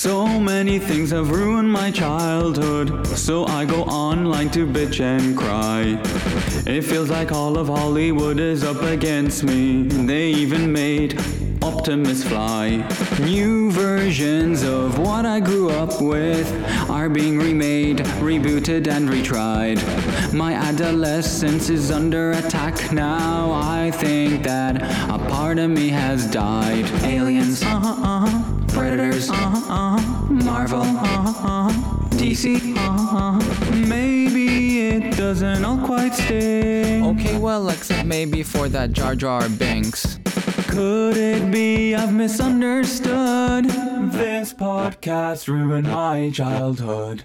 So many things have ruined my childhood, so I go online to bitch and cry. It feels like all of Hollywood is up against me. They even made Optimus Fly. New versions of what I grew up with are being remade, rebooted, and retried. My adolescence is under attack now. I think that a part of me has died. Aliens, uh huh, uh huh. Predators, uh huh, uh huh. Marvel, uh huh, uh huh. DC, uh huh. Maybe it doesn't all quite stay. Okay, well, except maybe for that Jar Jar Binks. Could it be I've misunderstood? This podcast ruined my childhood.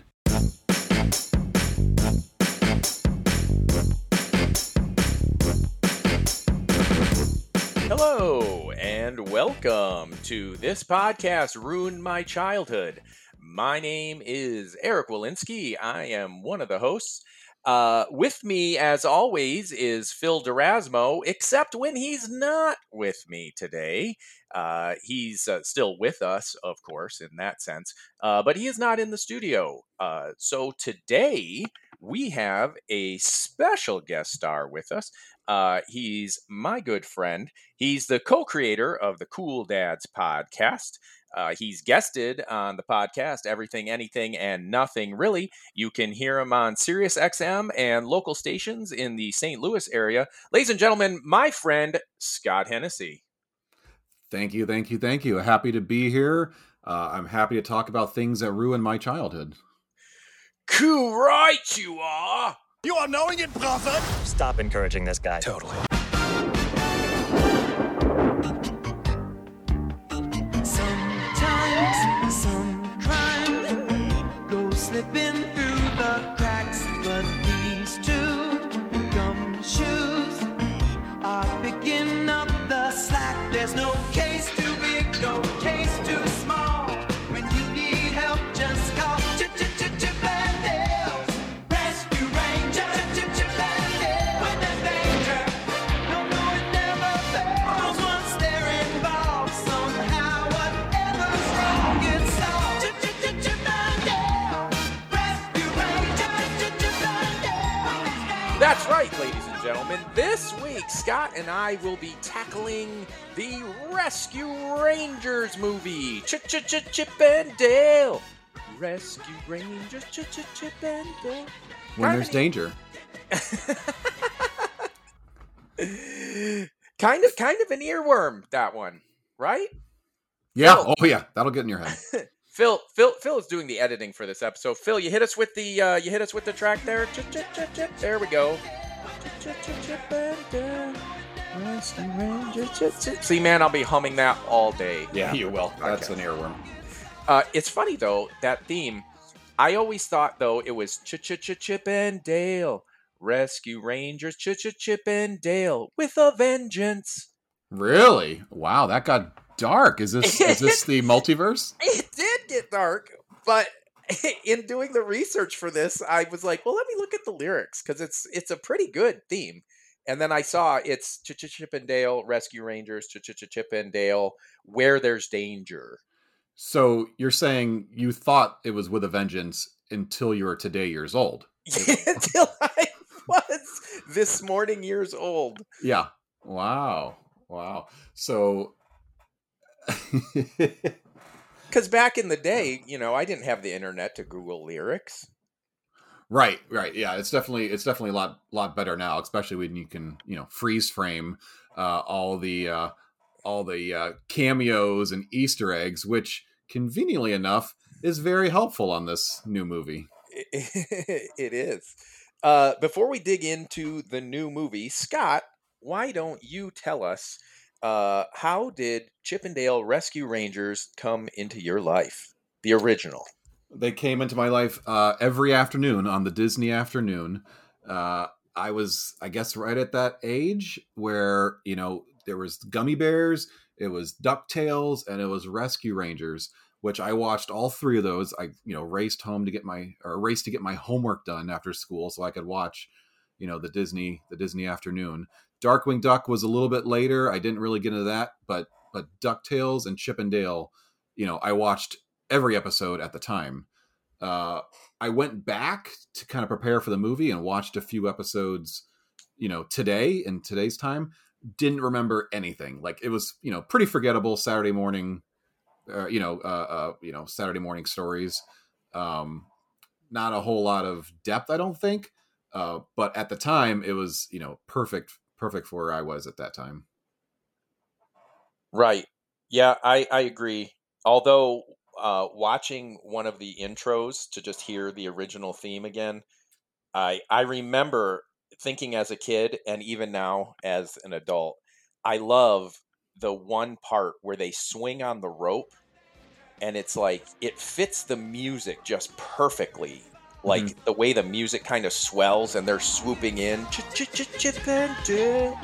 Hello, and welcome to this podcast, Ruined My Childhood. My name is Eric Walensky. I am one of the hosts. Uh, with me, as always, is Phil Derasmo, except when he's not with me today. Uh, he's uh, still with us, of course, in that sense, uh, but he is not in the studio. Uh, so today we have a special guest star with us. Uh, he's my good friend. He's the co creator of the Cool Dads podcast. Uh, he's guested on the podcast Everything, Anything, and Nothing Really. You can hear him on Sirius XM and local stations in the St. Louis area. Ladies and gentlemen, my friend Scott Hennessy. Thank you, thank you, thank you. Happy to be here. Uh, I'm happy to talk about things that ruined my childhood. Cool, right, you are. You are knowing it, brother. Stop encouraging this guy. Totally. And I will be tackling the Rescue Rangers movie. Ch ch ch Chip and Dale. Rescue Rangers. Ch ch Chip and Dale. When there's danger. kind of, kind of an earworm. That one, right? Yeah. Phil. Oh, yeah. That'll get in your head. Phil, Phil, Phil is doing the editing for this episode. Phil, you hit us with the, uh, you hit us with the track there. Ch ch ch ch. There we go. Ch ch ch Chip and Dale. Rescue Rangers. Ch ch. See, man, I'll be humming that all day. Yeah, you will. That's Okay. an earworm. Uh, it's funny though that theme. I always thought though it was ch ch ch Chip and Dale, Rescue Rangers, ch ch Chip and Dale with a vengeance. Really? Wow, that got dark. Is this is this the multiverse? It did get dark, but in doing the research for this, I was like, well, let me look at the lyrics because it's it's a pretty good theme. And then I saw it's ch ch Chip and Dale, Rescue Rangers, ch ch ch Chip and Dale, where there's danger. So you're saying you thought it was with a vengeance until you were today years old. Until I was this morning years old. Yeah. Wow. Wow. So Because back in the day, you know, I didn't have the internet to Google lyrics. Right, right. Yeah, it's definitely it's definitely a lot lot better now, especially when you can, you know, freeze frame uh all the uh all the uh cameos and Easter eggs, which conveniently enough is very helpful on this new movie. it is. Uh, before we dig into the new movie, Scott, why don't you tell us uh, how did Chippendale Rescue Rangers come into your life? The original. They came into my life uh every afternoon on the Disney afternoon. Uh I was I guess right at that age where, you know, there was Gummi Bears, it was DuckTales, and it was Rescue Rangers. which I watched all three of those. I, you know, raced home to get my or raced to get my homework done after school so I could watch, you know, the Disney the Disney afternoon. Darkwing Duck was a little bit later. I didn't really get into that, but but DuckTales and Chip and Dale, you know, I watched every episode at the time. Uh, I went back to kind of prepare for the movie and watched a few episodes, you know, today in today's time. Didn't remember anything. Like it was, you know, pretty forgettable Saturday morning, uh, you know, uh, uh, you know, Saturday morning stories. Um, not a whole lot of depth, I don't think. Uh, but at the time, it was, you know, perfect, perfect for where I was at that time. Right. Yeah, I, I agree. Although uh, watching one of the intros to just hear the original theme again, I I remember thinking as a kid and even now as an adult, I love the one part where they swing on the rope and it's like it fits the music just perfectly. Like Mm-hmm. the way the music kind of swells and they're swooping in,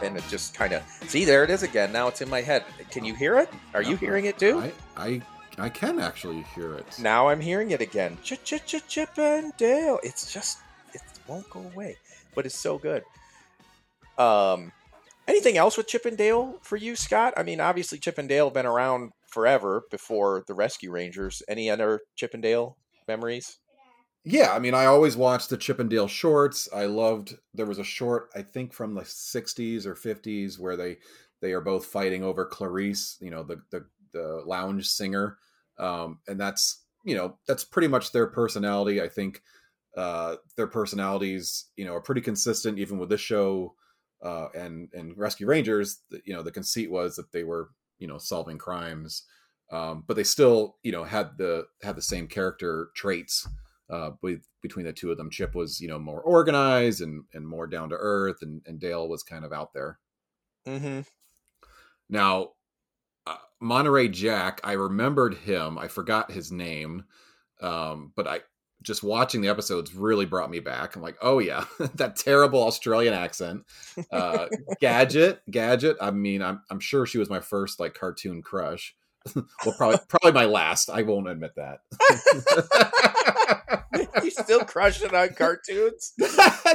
and it just kind of see there it is again. Now it's in my head. Can you hear it? Are you hearing it too? I, I, I can actually hear it. Now I'm hearing it again. Ch ch ch Chip and Dale. It's just it won't go away, but it's so good. Um, anything else with Chip and Dale for you, Scott? I mean, obviously Chip and Dale have been around forever before the Rescue Rangers. Any other Chip and Dale memories? Yeah, I mean, I always watched the Chip and Dale shorts. I loved. There was a short, I think, from the '60s or '50s, where they they are both fighting over Clarice, you know, the the, the lounge singer, um, and that's you know that's pretty much their personality. I think uh, their personalities, you know, are pretty consistent even with this show uh, and and Rescue Rangers. You know, the conceit was that they were you know solving crimes, um, but they still you know had the had the same character traits uh, with, between the two of them. Chip was, you know, more organized and, and more down to earth, and, and Dale was kind of out there. Mm-hmm. Now, Monterey Jack, I remembered him. I forgot his name, um, but I just watching the episodes really brought me back. I'm like, oh yeah, that terrible Australian accent. Uh, Gadget, Gadget. I mean, I'm I'm sure she was my first like cartoon crush. well, probably probably my last. I won't admit that. you still crushing on cartoons?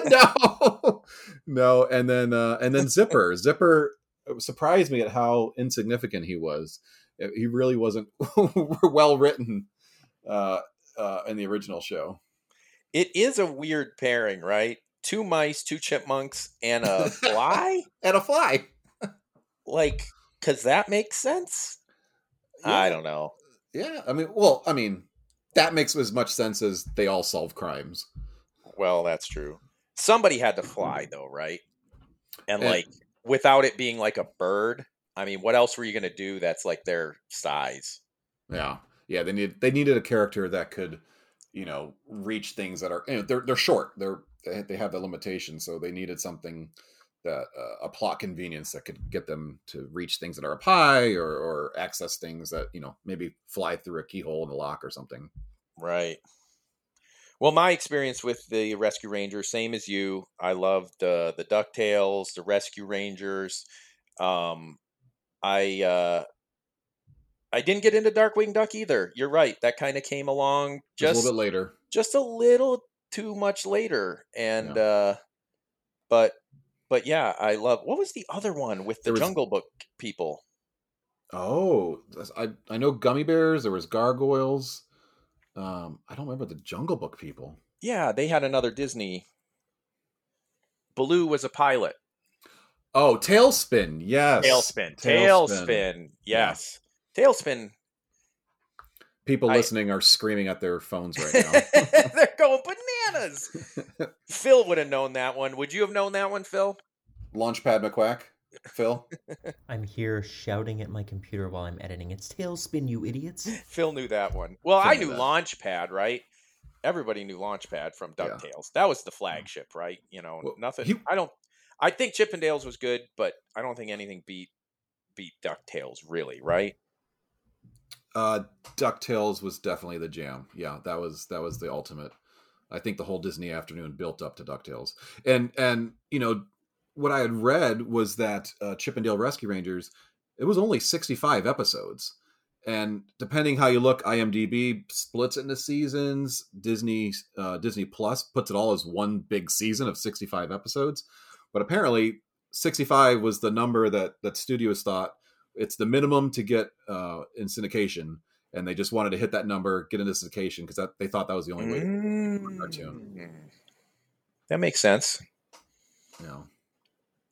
no, no, and then uh, and then Zipper. Zipper surprised me at how insignificant he was. He really wasn't well written uh, uh, in the original show. It is a weird pairing, right? Two mice, two chipmunks, and a fly. And a fly. like, cause that makes sense. I don't know. Yeah, I mean, well, I mean, that makes as much sense as they all solve crimes. Well, that's true. Somebody had to fly though, right? And And- like without it being like a bird, I mean, what else were you going to do that's like their size? Yeah, yeah. They need they needed a character that could, you know, reach things that are you know they're they're short. They're they they have the limitation, so they needed something that uh, a plot convenience that could get them to reach things that are up high or or access things that you know maybe fly through a keyhole in a lock or something. Right. Well, my experience with the Rescue Rangers, same as you. I loved uh, the Ducktales, the Rescue Rangers. Um, I uh, I didn't get into Darkwing Duck either. You're right. That kind of came along Just a little bit later. just a little too much later and uh but but yeah i love what was the other one with the was- jungle book people Oh, I I know Gummi Bears. There was gargoyles. Um, I don't remember the Jungle Book people. yeah they had another disney. Baloo was a pilot. Oh, TaleSpin. Yes, TaleSpin. TaleSpin. TaleSpin yes. TaleSpin. People I- listening are screaming at their phones right now. they're going bananas. Phil would have known that one. Would you have known that one phil? Launchpad McQuack, Phil. I'm here shouting at my computer while I'm editing. It's TaleSpin, you idiots. phil knew that one well Phil i knew that. launchpad right everybody knew launchpad from Yeah. ducktales that was the flagship right you know Well, nothing he- i don't i think chippendales was good but i don't think anything beat beat ducktales really right Uh, Ducktales was definitely the jam. Yeah, that was that was the ultimate. I think the whole Disney afternoon built up to Ducktales, and and you know what I had read was that uh, Chip and Dale Rescue Rangers it was only sixty five episodes, and depending how you look, IMDb splits it into seasons. Disney uh, Disney Plus puts it all as one big season of sixty five episodes, but apparently sixty five was the number that that studios thought it's the minimum to get uh, in syndication, and they just wanted to hit that number, get into syndication because that they thought that was the only way. Mm, cartoon. That makes sense. Know,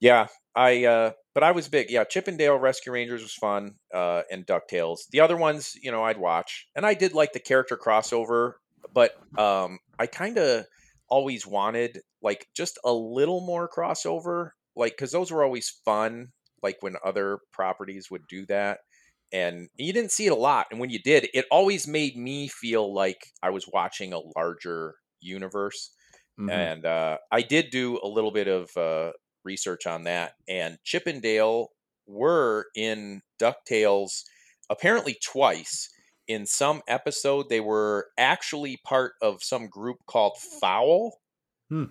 Yeah, I uh but I was big. Yeah, Chippendale Rescue Rangers was fun, uh and DuckTales. The other ones, you know, I'd watch. And I did like the character crossover, but um I kind of always wanted like just a little more crossover, like cuz those were always fun like when other properties would do that. And you didn't see it a lot, and when you did, it always made me feel like I was watching a larger universe Mhm. and uh, I did do a little bit of uh, research on that. And Chippendale were in Ducktales apparently twice. In some episode, they were actually part of some group called Fowl, Hmm.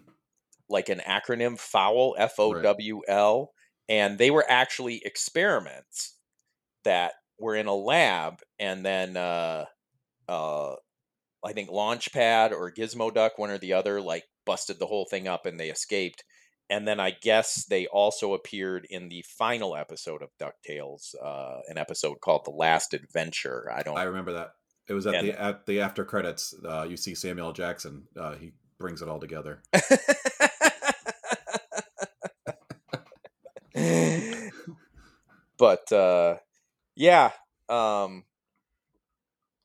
like an acronym Fowl, F O W L, and they were actually experiments that were in a lab, and then. Uh, uh, I think Launchpad or Gizmoduck, one or the other, like busted the whole thing up and they escaped. And then I guess they also appeared in the final episode of DuckTales, uh, an episode called The Last Adventure. I don't I remember that. It was at And- the at the after credits. Uh, you see Samuel Jackson. Uh, he brings it all together. but uh yeah um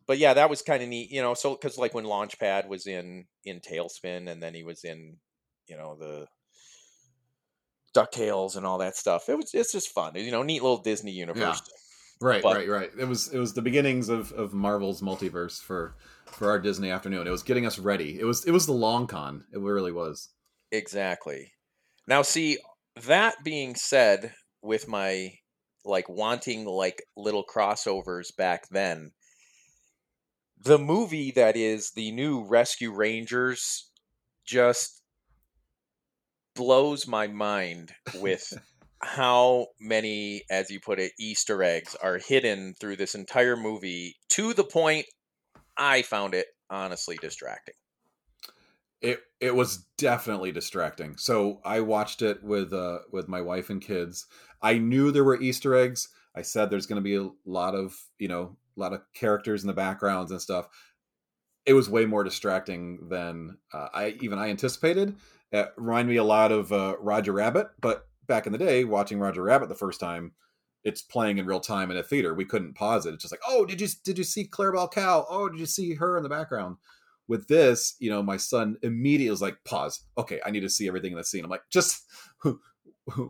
but yeah that was kind of neat you know so because like when launchpad was in in TaleSpin and then he was in you know the ducktales and all that stuff it was it's just fun you know neat little disney universe Right, But- right, right. It was it was the beginnings of, of Marvel's multiverse for for our Disney afternoon. It was getting us ready. It was it was the long con. It really was. Exactly. Now, see, that being said, with my like wanting like little crossovers back then, the movie that is the new Rescue Rangers just blows my mind with how many, as you put it, Easter eggs are hidden through this entire movie to the point I found it honestly distracting. It it was definitely distracting. So I watched it with uh with my wife and kids. I knew there were Easter eggs. I said there's going to be a lot of you know a lot of characters in the backgrounds and stuff. It was way more distracting than uh, I even I anticipated. It reminded me a lot of uh, Roger Rabbit, but back in the day, watching Roger Rabbit the first time, it's playing in real time in a theater. We couldn't pause it. It's just like, oh, did you did you see Clarabelle Cow? Oh, did you see her in the background? With this, you know, my son immediately was like, pause. Okay, I need to see everything in the scene. I'm like, just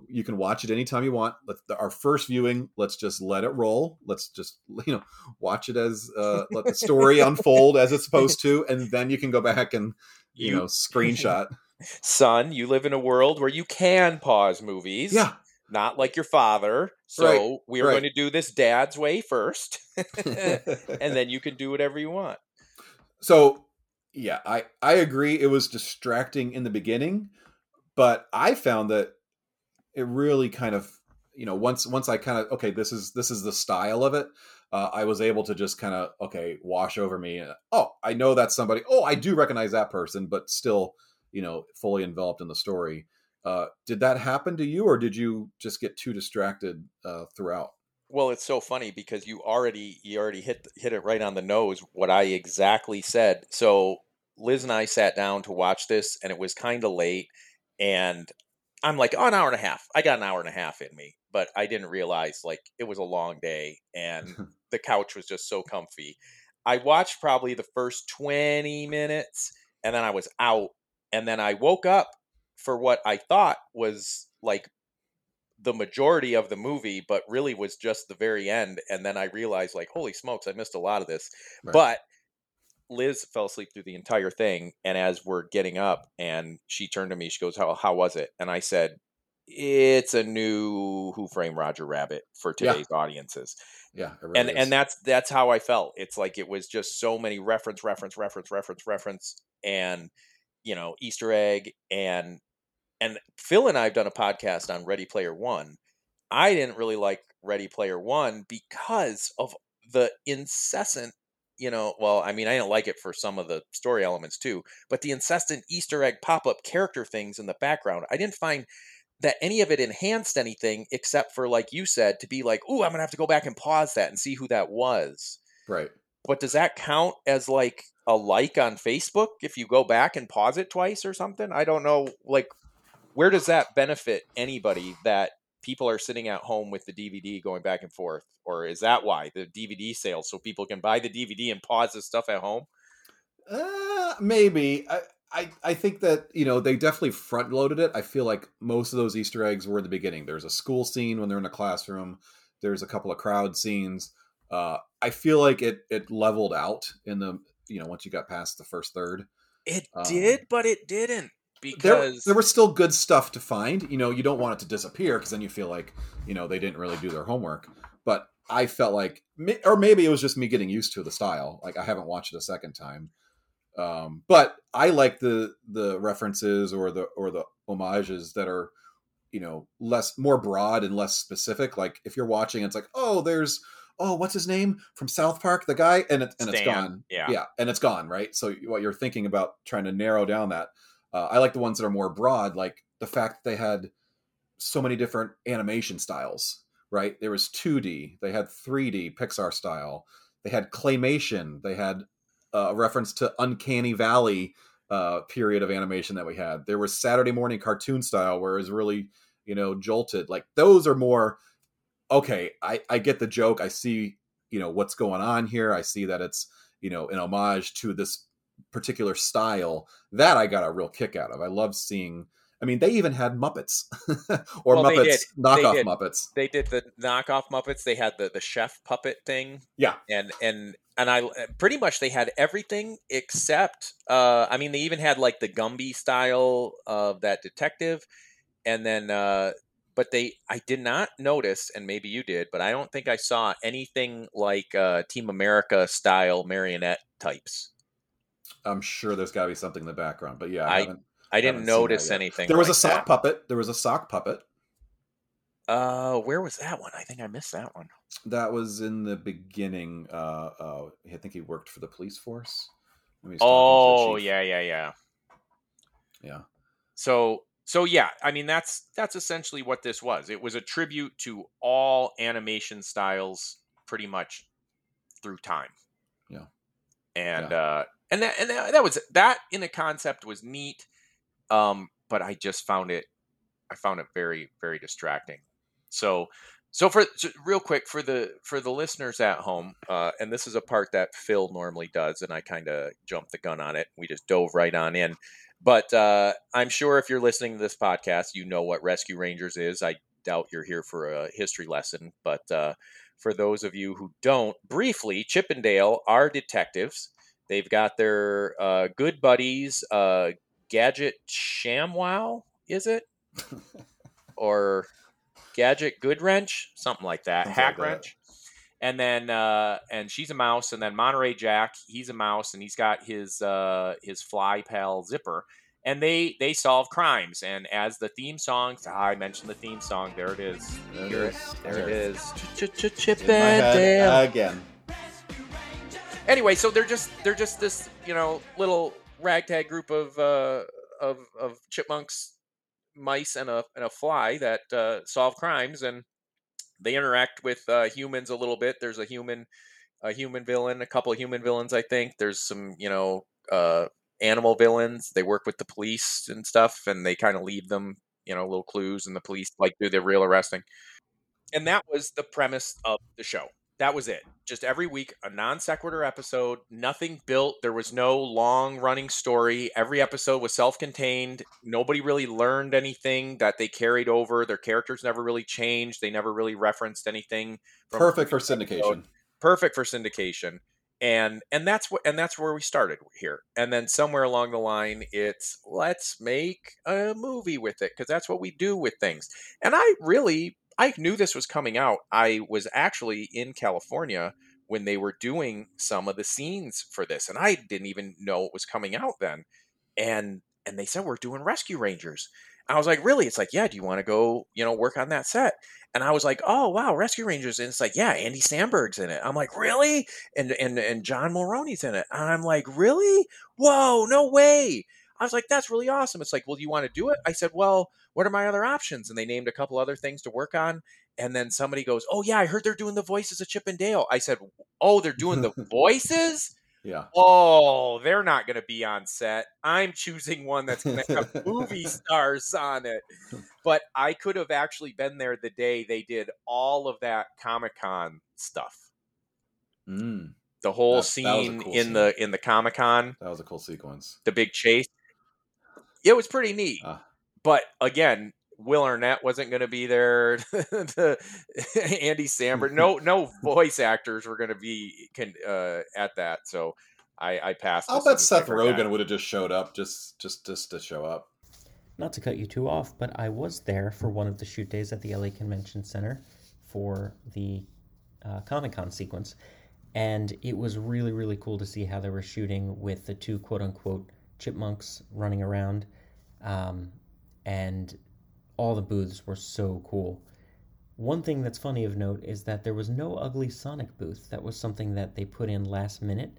you can watch it anytime you want. Let our first viewing, let's just let it roll. Let's just you know watch it as uh, let the story unfold as it's supposed to, and then you can go back and you, You- know screenshot. Son, you live in a world where you can pause movies. yeah, Not like your father. So Right, we are right. going to do this dad's way first. and then you can do whatever you want. so yeah i i agree it was distracting in the beginning but i found that it really kind of you know once once i kind of okay this is this is the style of it uh, i was able to just kind of okay wash over me uh, oh i know that's somebody oh i do recognize that person but still you know fully enveloped in the story uh, did that happen to you or did you just get too distracted uh, throughout Well, it's so funny because you already you already hit hit it right on the nose what I exactly said. So Liz and I sat down to watch this and it was kind of late and I'm like, oh, an hour and a half. I got an hour and a half in me, but I didn't realize like it was a long day and the couch was just so comfy. I watched probably the first 20 minutes and then I was out. And then I woke up for what I thought was like the majority of the movie, but really was just the very end. And then I realized, like, holy smokes, I missed a lot of this. Right. But Liz fell asleep through the entire thing. And as we're getting up, and she turned to me, she goes, How, how was it? And I said, It's a new Who Framed Roger Rabbit for Yeah. today's audiences yeah really and is. and that's that's how I felt. It's like it was just so many reference, reference, reference, reference, reference, and you know Easter egg and and Phil and I have done a podcast on Ready Player One. I didn't really like Ready Player One because of the incessant, you know. Well, I mean, I didn't like it for some of the story elements too, but the incessant Easter egg pop up character things in the background. I didn't find that any of it enhanced anything except for like you said to be like, oh, I'm going to have to go back and pause that and see who that was." right but does that count as like a like on Facebook if you go back and pause it twice or something? I don't know. Like, where does that benefit anybody that people are sitting at home with the DVD going back and forth? Or is that why the DVD sales so people can buy the DVD and pause the stuff at home? Uh, maybe. I, I, I think that you know they definitely front loaded it. I feel like most of those Easter eggs were in the beginning. There's a school scene when they're in a classroom. There's a couple of crowd scenes. Uh, I feel like it it leveled out in the you know once you got past the first third. It Um, did, but it didn't There, because there was still good stuff to find. You know, you don't want it to disappear because then you feel like you know they didn't really do their homework. But I felt like, or maybe it was just me getting used to the style. Like I haven't watched it a second time. Um, but I like the the references or the or the homages that are you know less more broad and less specific. Like if you're watching, it's like oh, there's oh, what's his name from South Park, the guy, and it, and it's gone. yeah. yeah, and it's gone. Right. So what you're thinking about trying to narrow down that. Uh, I like the ones that are more broad, like the fact that they had so many different animation styles. Right. There was 2D. They had 3D Pixar style. They had claymation. They had uh, a reference to Uncanny Valley uh, period of animation that we had. There was Saturday morning cartoon style where it was really, you know, jolted. Like those are more okay. I I get the joke. I see, you know, what's going on here. I see that it's you know an homage to this particular style. That I got a real kick out of. I love seeing. I mean, they even had Muppets or Well, Muppets did. They knockoff. Muppets. they did the knockoff Muppets. They had the the chef puppet thing. Yeah. and and and I pretty much they had everything except. Uh, I mean, they even had like the Gumby style of that detective, and then. Uh, but they, I did not notice, and maybe you did, but I don't think I saw anything like uh, Team America style marionette types. I'm sure there's got to be something in the background, but yeah, I I haven't. I didn't notice anything. There was like a sock that. puppet. There was a sock puppet. Uh, where was that one? I think I missed that one. That was in the beginning. Uh, uh, I think he worked for the police force. When he was talking to the Oh yeah, yeah, yeah. yeah. So so yeah, I mean that's that's essentially what this was. It was a tribute to all animation styles pretty much through time. Yeah. And Yeah. uh and that and that, that was that in a concept was neat. Um but I just found it I found it very very distracting. So so for so real quick for the for the listeners at home, uh, and this is a part that Phil normally does, and I kind of jumped the gun on it. We just dove right on in. But uh, I'm sure if you're listening to this podcast, you know what Rescue Rangers is. I doubt you're here for a history lesson, but uh, for those of you who don't, briefly, Chippendale are detectives. They've got their uh, good buddies, uh, Gadget Shamwow, is it? or Gadget Goodwrench, something like that. Something Hack like. Wrench. And then uh and she's a mouse, and then Monterey Jack, he's a mouse, and he's got his uh his fly pal Zipper. And they they solve crimes. And as the theme song, ah, I mentioned the theme song. There it is. There it it? is. There There it is. My head Chippendale. again. Anyway, so they're just they're just this you know little ragtag group of uh, of of chipmunks, mice, and a and a fly that uh, solve crimes, and they interact with uh, humans a little bit. There's a human a human villain, a couple of human villains, I think. There's some you know uh, animal villains. They work with the police and stuff, and they kind of leave them you know little clues, and the police like do the real arresting. And that was the premise of the show. That was it. Just every week, a non sequitur episode, nothing built. There was no long running story. Every episode was self contained. Nobody really learned anything that they carried over. Their characters never really changed. They never really referenced anything. from Perfect for previous episode syndication. perfect for syndication and and that's what and that's where we started here and then somewhere along the line it's let's make a movie with it because that's what we do with things and i really i knew this was coming out i was actually in california when they were doing some of the scenes for this and i didn't even know it was coming out then and and they said we're doing rescue rangers i was like really it's like yeah do you want to go you know work on that set and I was like, "Oh wow, Rescue Rangers!" And it's like, "Yeah, Andy Samberg's in it." I'm like, "Really?" And and and John Mulroney's in it. And I'm like, "Really? Whoa, no way!" I was like, "That's really awesome." It's like, "Well, do you want to do it?" I said, "Well, what are my other options?" And they named a couple other things to work on. and then somebody goes, "Oh yeah, I heard they're doing the voices of Chip and Dale." I said, "Oh, they're doing the voices." Yeah. Oh, they're not going to be on set. I'm choosing one that's going to have movie stars on it. But I could have actually been there the day they did all of that Comic Con stuff. Mm, The whole That- that scene cool in scene. the in the Comic Con, that was a cool sequence. the big chase. It was pretty neat. Ah. But again, Will Arnett wasn't going to be there. the, Andy Samberg, no, no voice actors were going to be can, uh, at that. So I, I passed. I'll bet Seth. Rogen would have just showed up, just just just to show up. Not to cut you too off, but I was there for one of the shoot days at the LA Convention Center for the uh, Comic Con sequence. And it was really, really cool to see how they were shooting with the two quote unquote chipmunks running around. Um, and all the booths were so cool. One thing that's funny of note is that there was no ugly Sonic booth. That was something that they put in last minute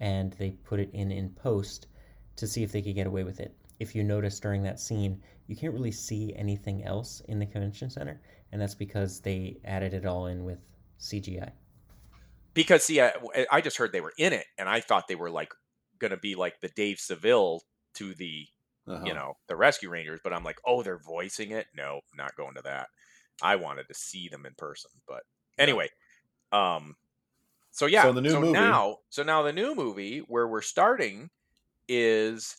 and they put it in in post to see if they could get away with it. If you notice during that scene, you can't really see anything else in the convention center, and that's because they added it all in with CGI. because see, I, I just heard they were in it, and I thought they were like going to be like the Dave Seville to the Uh-huh. you know the Rescue Rangers, but I'm like, oh, they're voicing it. No, not going to that. I wanted to see them in person, but anyway, um, so yeah, So the new movie- now, so now the new movie where we're starting is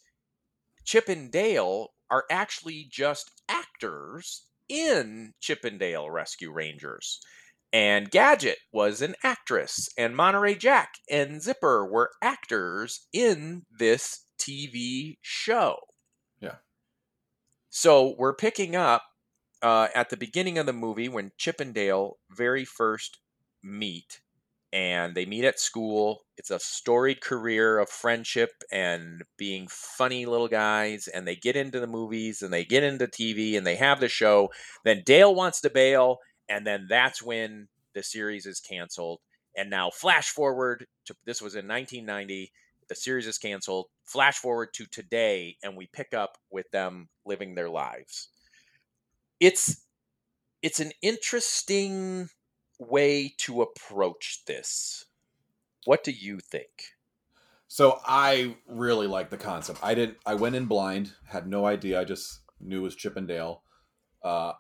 Chip and Dale are actually just actors in Chip and Dale Rescue Rangers. And Gadget was an actress, and Monterey Jack and Zipper were actors in this TV show. So we're picking up uh, at the beginning of the movie when Chip and Dale very first meet, and they meet at school. It's a storied career of friendship and being funny little guys, and they get into the movies and they get into TV and they have the show. Then Dale wants to bail, and then that's when the series is canceled. And now, flash forward to this was in 1990. The series is canceled. Flash forward to today, and we pick up with them living their lives. It's it's an interesting way to approach this. What do you think? So I really like the concept. I didn't. I went in blind, had no idea. I just knew it was Chippendale. Uh,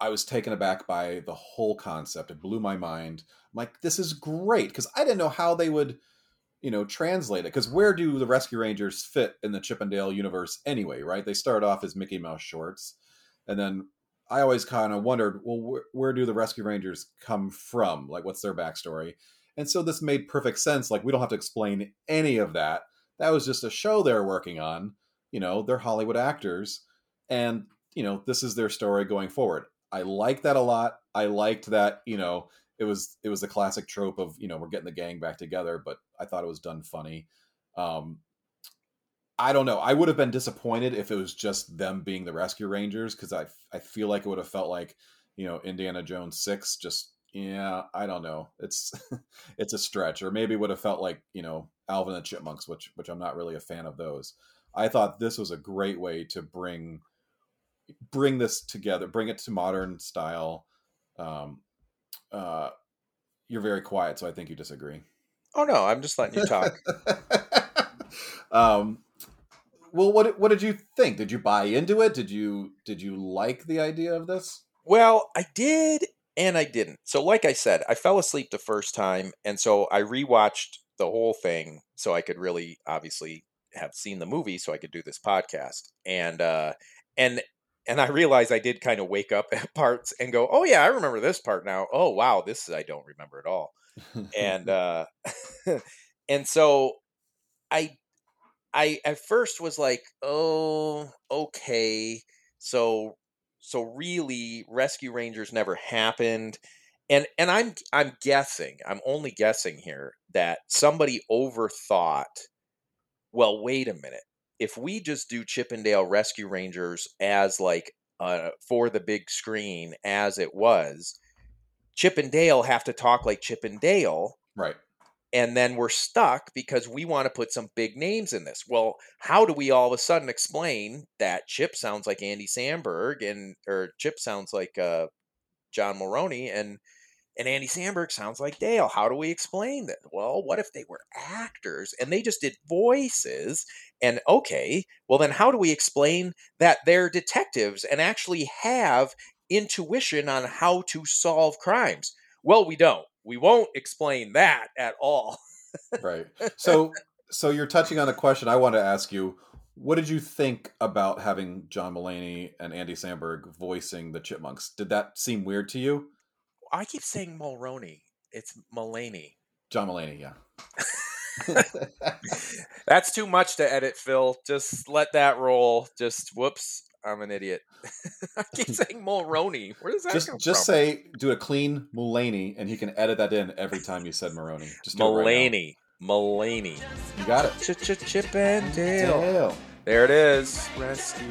I was taken aback by the whole concept. It blew my mind. I'm like, this is great because I didn't know how they would, you know, translate it. Because where do the Rescue Rangers fit in the Chip and Dale universe anyway? Right? They start off as Mickey Mouse shorts, and then I always kind of wondered, well, where, where do the Rescue Rangers come from? Like, what's their backstory? And so this made perfect sense. Like, we don't have to explain any of that. That was just a show they're working on. You know, they're Hollywood actors. And, you know, this is their story going forward. I like that a lot. I liked that, you know, it was it was the classic trope of, you know, we're getting the gang back together, but I thought it was done funny. Um I don't know. I would have been disappointed if it was just them being the Rescue Rangers because I I feel like it would have felt like, you know, Indiana Jones 6 just yeah, I don't know. It's it's a stretch, or maybe would have felt like you know Alvin and the Chipmunks, which which I'm not really a fan of those. I thought this was a great way to bring bring this together, bring it to modern style. Um, uh, you're very quiet, so I think you disagree. Oh no, I'm just letting you talk. um, well, what what did you think? Did you buy into it? Did you did you like the idea of this? Well, I did and I didn't. So, like I said, I fell asleep the first time, and so I rewatched the whole thing so I could really, obviously, have seen the movie so I could do this podcast. And uh, and and I realized I did kind of wake up at parts and go, "Oh yeah, I remember this part now. Oh wow, this I don't remember at all." and uh, and so I I at first was like, "Oh, okay." So so really rescue rangers never happened and and i'm i'm guessing i'm only guessing here that somebody overthought well wait a minute if we just do chippendale rescue rangers as like uh, for the big screen as it was chip and dale have to talk like chip and dale right. and then we're stuck because we want to put some big names in this. Well, how do we all of a sudden explain that Chip sounds like Andy Samberg and or Chip sounds like uh John Mulroney and and Andy Samberg sounds like Dale. How do we explain that? Well, what if they were actors and they just did voices? And okay, well then how do we explain that they're detectives and actually have intuition on how to solve crimes? Well, we don't. We won't explain that at all. right. So so you're touching on a question I want to ask you. What did you think about having John Mulaney and Andy Samberg voicing the Chipmunks? Did that seem weird to you? I keep saying Mulroney. It's Mulaney. John Mulaney, yeah. That's too much to edit, Phil. Just let that roll. Just whoops, I'm an idiot. I keep saying Mulroney. Where does that just come just from? say do a clean Mulaney, and he can edit that in every time you said Maroney. Just it right Mulaney. Mulaney. you got it. Ch ch Chip and Dale. Dale. There it is. Rescue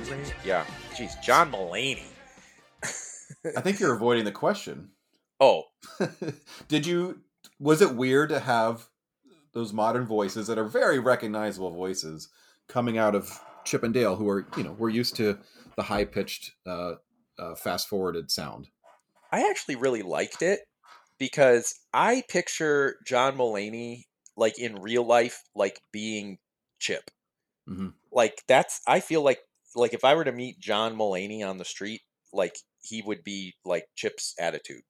Yeah. Jeez, John Mulaney. I think you're avoiding the question. Oh, Did you? Was it weird to have those modern voices that are very recognizable voices coming out of Chip and Dale, who are you know we're used to the high pitched, uh, uh, fast forwarded sound. I actually really liked it because I picture John Mulaney like in real life, like being Chip. Mhm. Like that's I feel like like if I were to meet John Mulaney on the street, like he would be like Chip's attitude.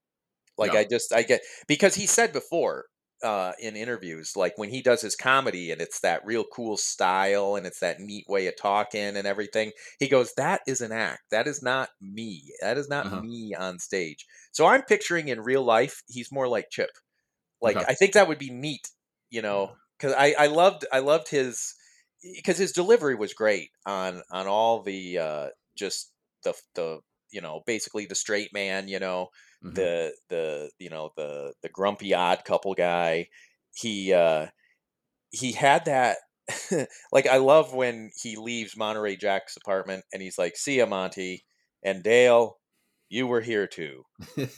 Like. I just I get because he said before uh in interviews like when he does his comedy and it's that real cool style and it's that neat way of talking and everything he goes that is an act that is not me that is not Uh-huh. me on stage so i'm picturing in real life he's more like chip like Okay. i think that would be neat you know because I, I loved i loved his because his delivery was great on on all the uh just the the you know basically the straight man you know Mhm. the the you know the the grumpy odd couple guy he uh he had that like i love when he leaves monterey jack's apartment and he's like see ya monty and dale you were here too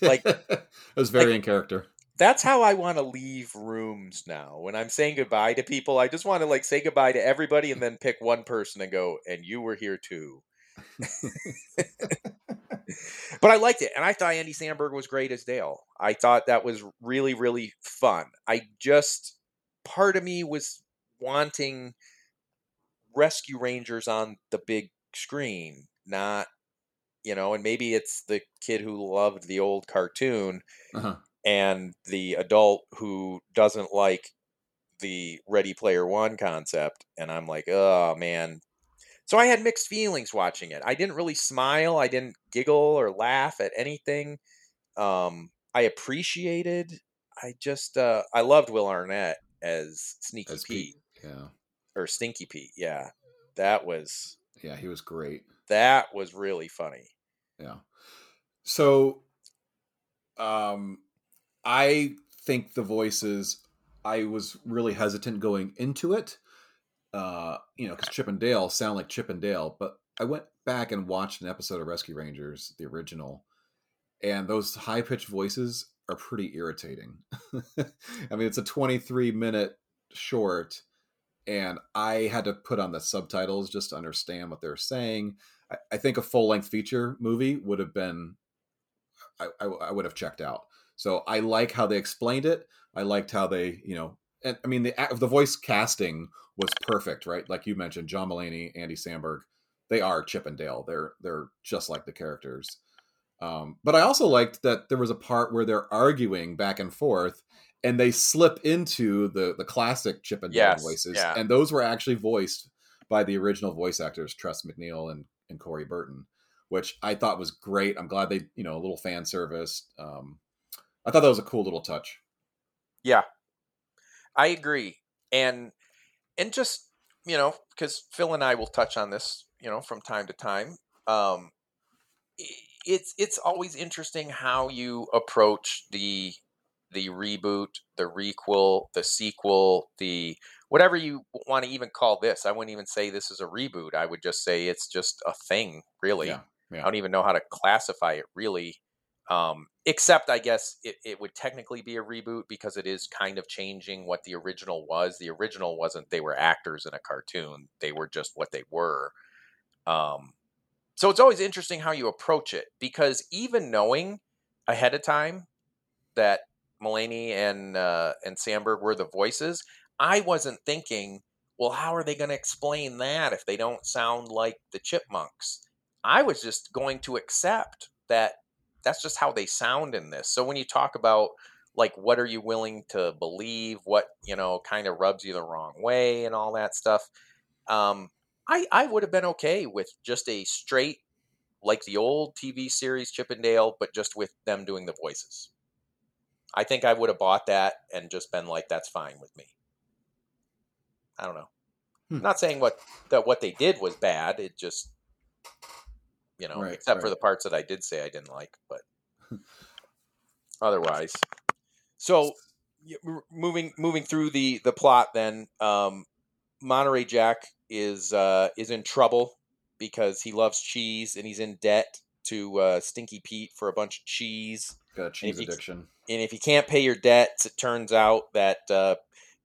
like- it was very like- in character. that's how i want to leave rooms now when i'm saying goodbye to people i just want to like say goodbye to everybody and then pick one person and go and you were here too but I liked it, and I thought Andy Samberg was great as Dale. I thought that was really, really fun. I just part of me was wanting Rescue Rangers on the big screen, not you know, and maybe it's the kid who loved the old cartoon Uh-huh. and the adult who doesn't like the Ready Player One concept, and I'm like, oh man. So I had mixed feelings watching it. I didn't really smile. I didn't giggle or laugh at anything. Um, I appreciated. I just uh, I loved Will Arnett as Sneaky As Pete Pete. Yeah, or Stinky Pete. Yeah, that was yeah, he was great. that was really funny. Yeah. So, um, I think the voices. I was really hesitant going into it, uh, you know, because Chip and Dale sound like Chip and Dale. But I went back and watched an episode of Rescue Rangers, the original, and those high pitched voices are pretty irritating. I mean, it's a 23 minute short, and I had to put on the subtitles just to understand what they're saying. I, I think a full length feature movie would have been, I, I, I would have checked out. So I like how they explained it. I liked how they, you know, and I mean the the voice casting was perfect, right? Like you mentioned, John Mulaney, Andy Samberg, they are Chip and Dale. They're they're just like the characters. Um, but I also liked that there was a part where they're arguing back and forth, and they slip into the the classic Chip and Dale Yes, voices, yeah. and those were actually voiced by the original voice actors, Tress MacNeille and and Corey Burton, which I thought was great. I'm glad they, you know, a little fan service. Um, I thought that was a cool little touch. I agree, and and just you know, because Phil and I will touch on this, you know, from time to time. Um, it's it's always interesting how you approach the the reboot, the requel, the sequel, the whatever you want to even call this. I wouldn't even say this is a reboot. I would just say it's just a thing, really. Yeah, yeah. I don't even know how to classify it really. Um, except I guess it, it would technically be a reboot because it is kind of changing what the original was. The original wasn't they were actors in a cartoon. They were just what they were. Um, so it's always interesting how you approach it because even knowing ahead of time that Mulaney and uh, and Samberg were the voices, I wasn't thinking, well, how are they going to explain that if they don't sound like the Chipmunks? I was just going to accept that that's just how they sound in this. So when you talk about like what are you willing to believe, what you know kind of rubs you the wrong way, and all that stuff, um, I I would have been okay with just a straight like the old TV series Chippendale, but just with them doing the voices. I think I would have bought that and just been like, that's fine with me. I don't know. Hmm. Not saying what that what they did was bad. It just you know, Right, except for the parts that I did say I didn't like, but otherwise. So moving moving through the the plot then um Monterey Jack is uh is in trouble because he loves cheese and he's in debt to uh Stinky Pete for a bunch of cheese Got a cheese you- addiction. and if you can't pay your debts, it turns out that uh,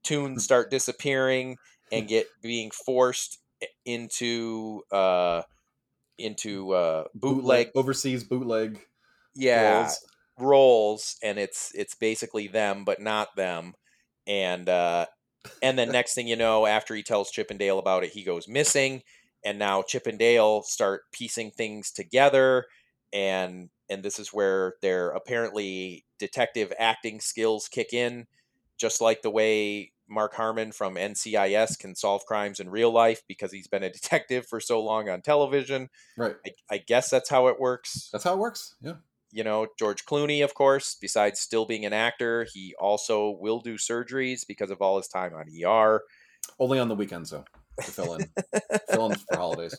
tunes start disappearing and get being forced into uh, into uh, bootleg, overseas bootleg. yeah, rolls. rolls, and it's it's basically them but not them, and uh, and then next thing you know, after he tells Chippendale about it, he goes missing, and now Chippendale start piecing things together, and and this is where their apparently detective acting skills kick in, just like the way Mark Harmon from NCIS can solve crimes in real life because he's been a detective for so long on television. Right. I, I guess that's how it works That's how it works. Yeah. you know, George Clooney, of course, besides still being an actor, he also will do surgeries because of all his time on ER. Only on the weekends though. To fill in. fill in for holidays.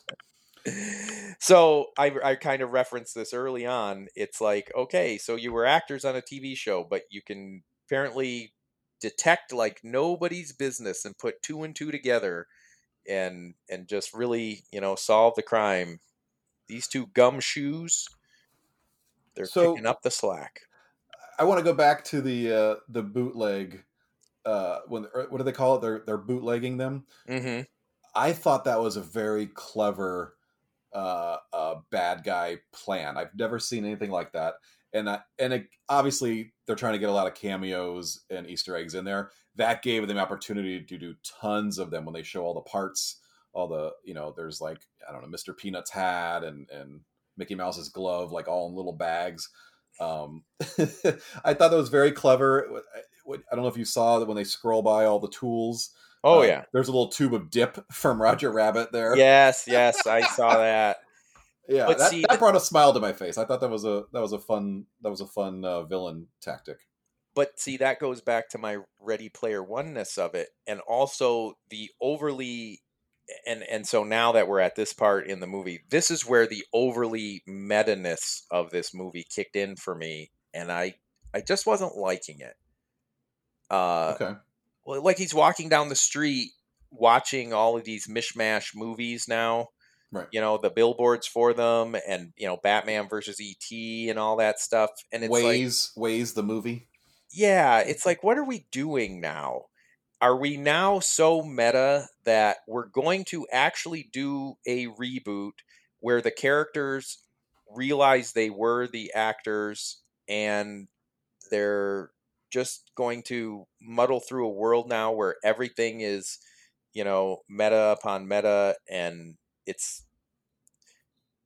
So I, I kind of referenced this early on. It's like, okay, so you were actors on a TV show, but you can apparently detect like nobody's business and put two and two together and and just really, you know, solve the crime. These two gumshoes, they're So- picking up the slack. I want to go back to the uh the bootleg uh when what do they call it? They're they're bootlegging them. Mm-hmm. I thought that was a very clever uh, uh bad guy plan. I've never seen anything like that. And I, and it, obviously they're trying to get a lot of cameos and Easter eggs in there. That gave them opportunity to do tons of them when they show all the parts, all the you know. There's like I don't know, Mr. Peanut's hat and and Mickey Mouse's glove, like all in little bags. Um, I thought that was very clever. I I don't know if you saw that when they scroll by all the tools. Oh uh, yeah. there's a little tube of dip from Roger Rabbit there. Yes, yes, I saw that. Yeah. But that, see, that brought a smile to my face. I thought that was a that was a fun that was a fun uh, villain tactic. But see, that goes back to my Ready Player Oneness of it, and also the overly, and and so now that we're at this part in the movie, this is where the overly meta-ness of this movie kicked in for me, and I I just wasn't liking it. Uh, Okay. well, like he's walking down the street watching all of these mishmash movies now Right. you know the billboards for them and you know batman versus et and all that stuff and it's like Ways Ways the movie. yeah it's like what are we doing now are we now so meta that we're going to actually do a reboot where the characters realize they were the actors and they're just going to muddle through a world now where everything is you know meta upon meta and it's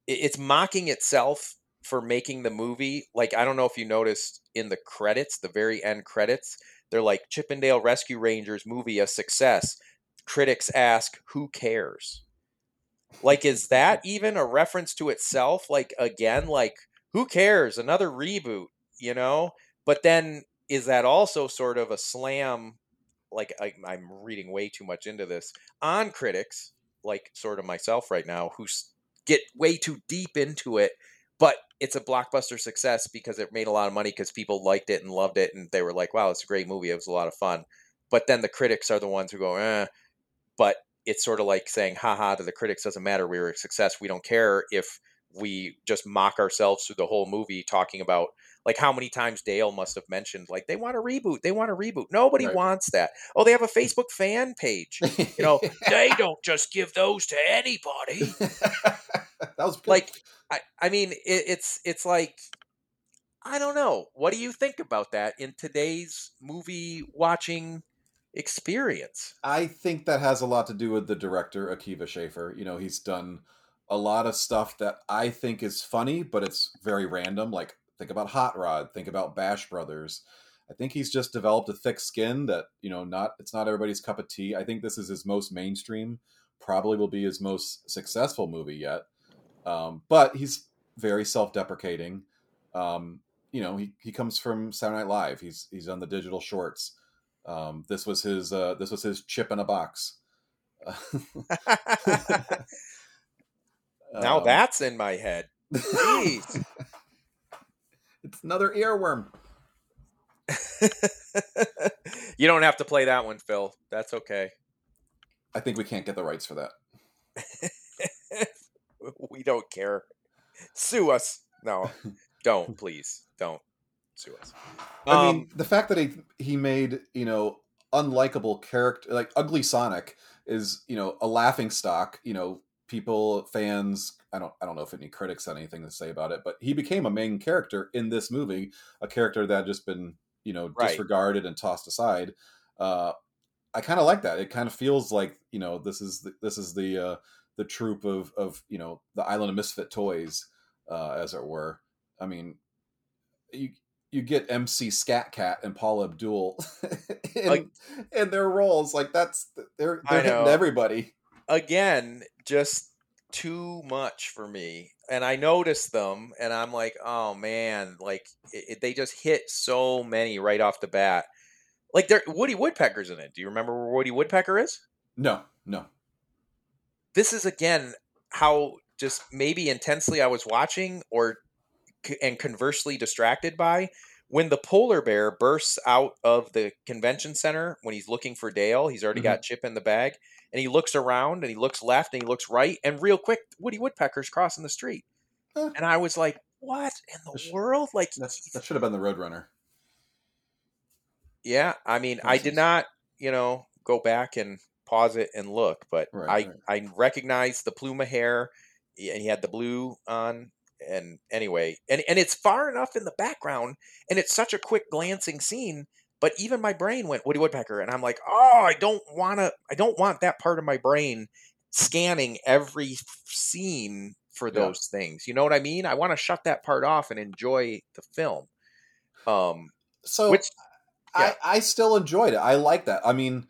it's mocking itself for making the movie. Like i don't know if you noticed in the credits the very end credits they're like chippendale rescue rangers movie a success. Critics ask who cares? Like is that even a reference to itself? Like again like who cares? Another reboot you know? But then is that also sort of a slam? Like I, i'm reading way too much into this on critics like sort of myself right now who get way too deep into it but it's a blockbuster success because it made a lot of money because people liked it and loved it and they were like wow it's a great movie it was a lot of fun. But then the critics are the ones who go eh. But it's sort of like saying haha to the critics doesn't matter we were a success we don't care if we just mock ourselves through the whole movie talking about like how many times Dale must have mentioned like they want a reboot they want a reboot nobody Right. wants that oh they have a Facebook fan page you know they don't just give those to anybody that was good. like I, I mean it, it's it's like I don't know. What do you think about that in today's movie watching experience? I think that has a lot to do with the director Akiva Schaffer. You know, he's done a lot of stuff that I think is funny, but it's very random. Like think about Hot Rod, think about Bash Brothers. I think he's just developed a thick skin that you know not it's not everybody's cup of tea. I think this is his most mainstream, probably will be his most successful movie yet. Um, but he's very self-deprecating. Um, you know, he, he comes from Saturday Night Live. He's he's on the digital shorts. Um, this was his uh, this was his chip in a box. now Um, that's in my head. Jeez. It's another earworm. you don't have to play that one, Phil. That's okay. I think we can't get the rights for that. we don't care. Sue us. No, don't please. Don't sue us. I Um, mean, the fact that he he made you know unlikable character like Ugly Sonic is you know a laughing stock. You know, people fans. I don't I don't know if any critics had anything to say about it, but he became a main character in this movie, a character that had just been you know Right. disregarded and tossed aside. Uh, I kind of like that. It kind of feels like you know this is the, this is the uh, the troop of of you know the Island of Misfit Toys, uh, as it were. I mean, you you get MC Skat Kat and Paula Abdul in, Like- in their roles. Like that's they're they're hitting everybody. again, just too much for me. And I noticed them, and I'm like, oh man, like it, it- they just hit so many right off the bat. Like there, Woody Woodpecker's in it. Do you remember where Woody Woodpecker is? No, no. This is again how just maybe intensely I was watching, or and conversely distracted by when the polar bear bursts out of the convention center when he's looking for Dale. He's already mm-hmm. got Chip in the bag, and he looks around and he looks left and he looks right, and real quick, Woody Woodpecker's crossing the street, Huh. and I was like, "What in the Sh- world?" Like, That's, that should have been the Roadrunner. yeah, I mean, I did not, you know, go back and pause it and look, but Right, I I recognized the plume of hair, and he had the blue on. And anyway, and and it's far enough in the background, and it's such a quick glancing scene. But even my brain went Woody Woodpecker, and I'm like, oh, I don't want to. I don't want that part of my brain scanning every scene for Yeah. those things. You know what I mean? I want to shut that part off and enjoy the film. Um, So which yeah. I, I still enjoyed it. I like that. I mean,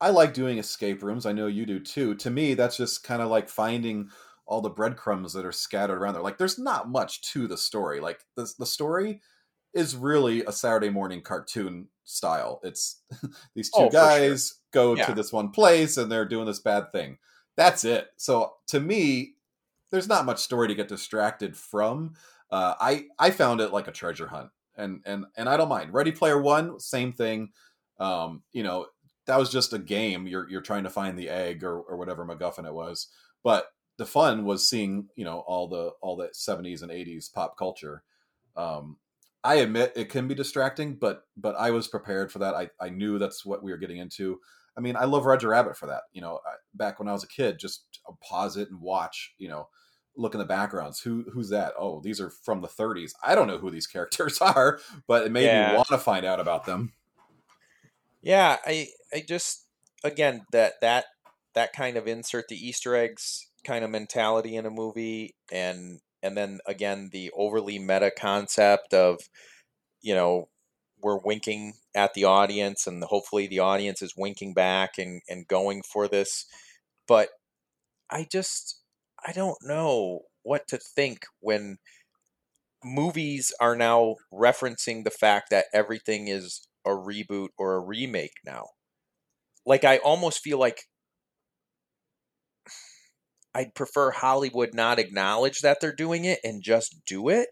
I like doing escape rooms. I know you do too. To me, that's just kind of like finding all the breadcrumbs that are scattered around there. Like, there's not much to the story. Like, the, the story is really a Saturday morning cartoon style. It's these two Oh, for sure. guys go Yeah. to this one place and they're doing this bad thing. That's it. So to me, there's not much story to get distracted from. Uh, I I found it like a treasure hunt, and and and I don't mind. Ready Player One, same thing. Um, you know, that was just a game. You're you're trying to find the egg or or whatever MacGuffin it was, but the fun was seeing you know all the all the 70s and 80s pop culture. Um, I admit it can be distracting, but but I was prepared for that. I I knew that's what we were getting into. I mean, I love Roger Rabbit for that. You know, I, back when I was a kid, just uh, pause it and watch. You know, look in the backgrounds. Who who's that? Oh, these are from the 30s. I don't know who these characters are, but it made Yeah. me want to find out about them. Yeah, I I just again that that that kind of insert the Easter eggs kind of mentality in a movie and and then again the overly meta concept of you know we're winking at the audience and hopefully the audience is winking back and and going for this but I just I don't know what to think when movies are now referencing the fact that everything is a reboot or a remake now. Like I almost feel like I'd prefer Hollywood not acknowledge that they're doing it and just do it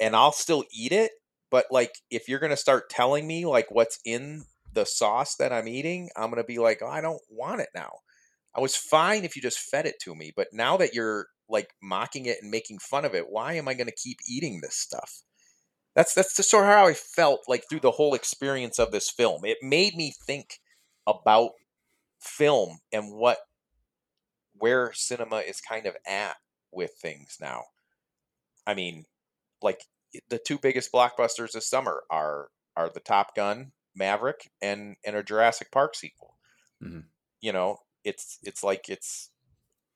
and I'll still eat it, but like if you're going to start telling me like what's in the sauce that I'm eating, I'm going to be like, "Oh, I don't want it now." I was fine if you just fed it to me, but now that you're like mocking it and making fun of it, why am I going to keep eating this stuff? That's that's just sort of how I felt like through the whole experience of this film. It made me think about film and what where cinema is kind of at with things now. I mean, like the two biggest blockbusters this summer are are the Top Gun Maverick and and a Jurassic Park sequel. Mhm. You know, it's it's like it's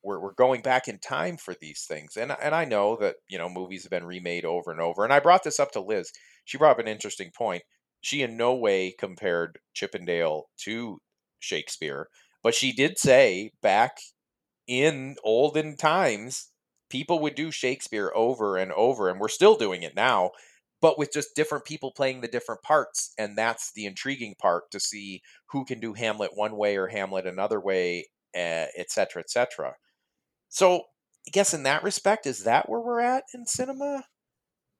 we're we're going back in time for these things, and and I know that you know movies have been remade over and over. And I brought this up to Liz. She brought up an interesting point. She in no way compared Chippendale to Shakespeare, but she did say back in olden times people would do Shakespeare over and over, and we're still doing it now, but with just different people playing the different parts. And that's the intriguing part to see who can do Hamlet one way or Hamlet another way, uh, et cetera, et cetera. So I guess in that respect, is that where we're at in cinema?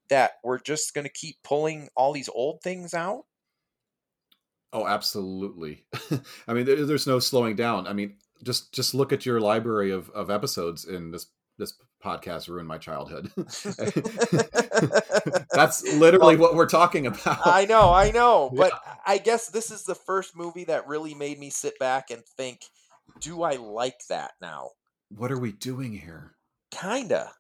That we're just going to keep pulling all these old things out? Oh, absolutely. I mean, there's no slowing down. I mean, just just look at your library of, of episodes in this this podcast ruined my childhood. That's literally what we're talking about. I know, I know. Yeah. But I guess this is the first movie that really made me sit back and think, do I like that now? What are we doing here? Kinda.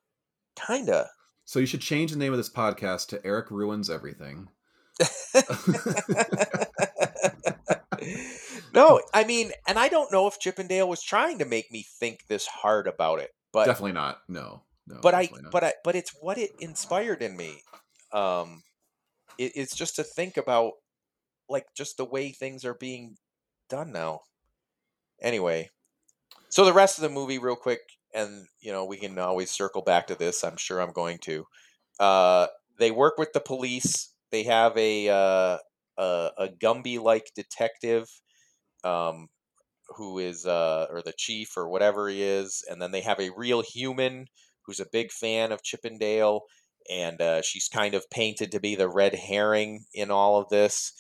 Kinda. So you should change the name of this podcast to Eric Ruins Everything. no, I mean, and I don't know if Chippendale was trying to make me think this hard about it, but definitely not. No. No. but I not. but I but it's what it inspired in me. Um it, it's just to think about like just the way things are being done now. Anyway, so the rest of the movie real quick and you know we can always circle back to this. I'm sure I'm going to. Uh they work with the police. They have a uh a, a Gumby like detective um who is uh or the chief or whatever he is and then they have a real human who's a big fan of Chippendale, and uh, she's kind of painted to be the red herring in all of this.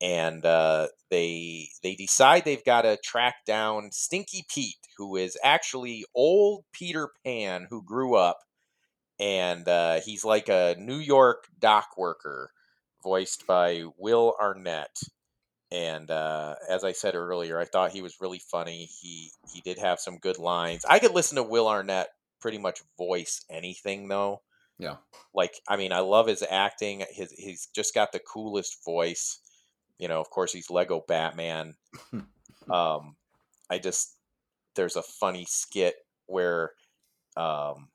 And uh, they they decide they've got to track down Stinky Pete, who is actually old Peter Pan who grew up, and uh, he's like a New York dock worker, voiced by Will Arnett. And uh, as I said earlier, I thought he was really funny. He he did have some good lines. I could listen to Will Arnett pretty much voice anything though. Yeah. Like I mean, I love his acting. His he's just got the coolest voice. You know, of course he's Lego Batman. um I just there's a funny skit where um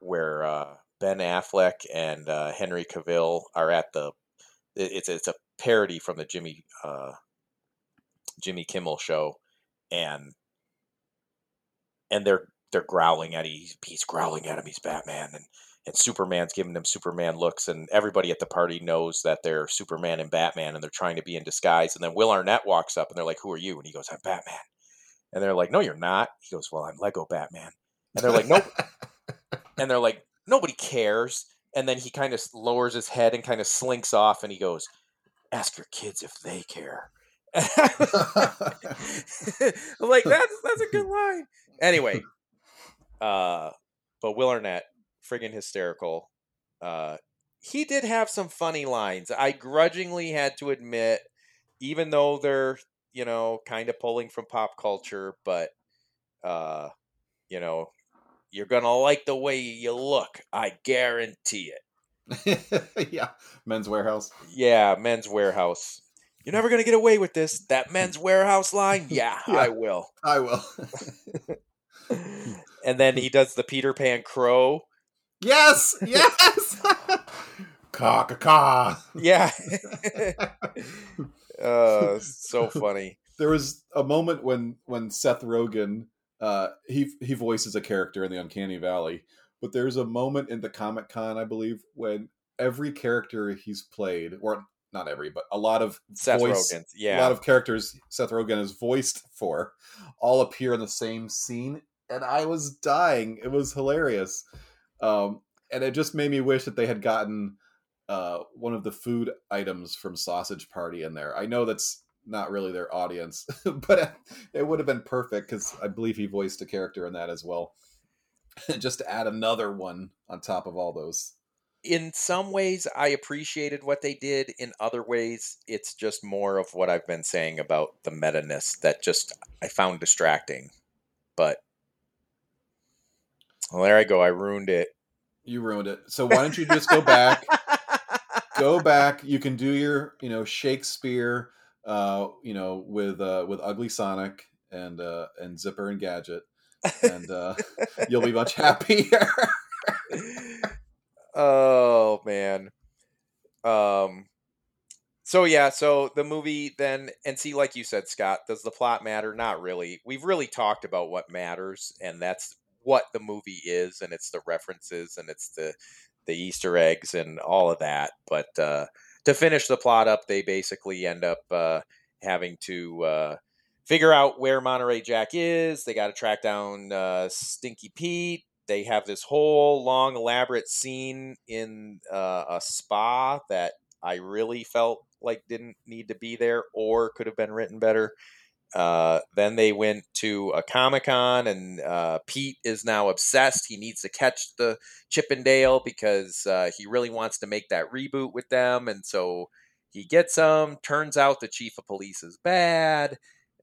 where uh Ben Affleck and uh, Henry Cavill are at the it's it's a parody from the Jimmy uh Jimmy Kimmel show and and they're they're growling at him. He's, he's growling at him. He's Batman, and and Superman's giving them Superman looks, and everybody at the party knows that they're Superman and Batman, and they're trying to be in disguise. And then Will Arnett walks up, and they're like, "Who are you?" And he goes, "I'm Batman." And they're like, "No, you're not." He goes, "Well, I'm Lego Batman." And they're like, "Nope." and they're like, "Nobody cares." And then he kind of lowers his head and kind of slinks off, and he goes, "Ask your kids if they care." like that's that's a good line. Anyway, uh, but Will Arnett, friggin' hysterical. Uh, he did have some funny lines. I grudgingly had to admit, even though they're you know kind of pulling from pop culture, but uh, you know, you're gonna like the way you look. I guarantee it. yeah. Men's Wearhouse. Yeah, Men's Wearhouse. You're never gonna get away with this. That Men's Wearhouse line. Yeah, Yeah. I will. I will. and then he does the Peter Pan crow. yes. Yes. caw caw caw. Yeah. uh, so funny. there was a moment when when Seth Rogen uh he he voices a character in the Uncanny Valley, but there's a moment in the Comic Con, I believe, when every character he's played, or not every, but a lot of Seth voice, Rogen. a lot of characters Seth Rogen is voiced for, all appear in the same scene, and I was dying. It was hilarious, um, and it just made me wish that they had gotten uh, one of the food items from Sausage Party in there. I know that's not really their audience, but it would have been perfect because I believe he voiced a character in that as well. Just to add another one on top of all those. in some ways I appreciated what they did. In other ways, it's just more of what I've been saying about the meta ness that just I found distracting. But well, there I go. I ruined it. You ruined it. So why don't you just go back? go back. You can do your, you know, Shakespeare, uh, you know, with uh, with Ugly Sonic and uh, and Zipper and Gadget, and uh, you'll be much happier. oh man. Um so yeah, so the movie then and see like you said Scott, does the plot matter? Not really. We've really talked about what matters and that's what the movie is and it's the references and it's the the Easter eggs and all of that. But uh to finish the plot up, they basically end up uh having to uh figure out where Monterey Jack is. They got to track down uh, Stinky Pete. They have this whole long, elaborate scene in uh, a spa that I really felt like didn't need to be there or could have been written better. Uh, then they went to a Comic Con, and uh, Pete is now obsessed. He needs to catch the Chippendale because uh, he really wants to make that reboot with them. And so he gets them. Turns out the chief of police is bad.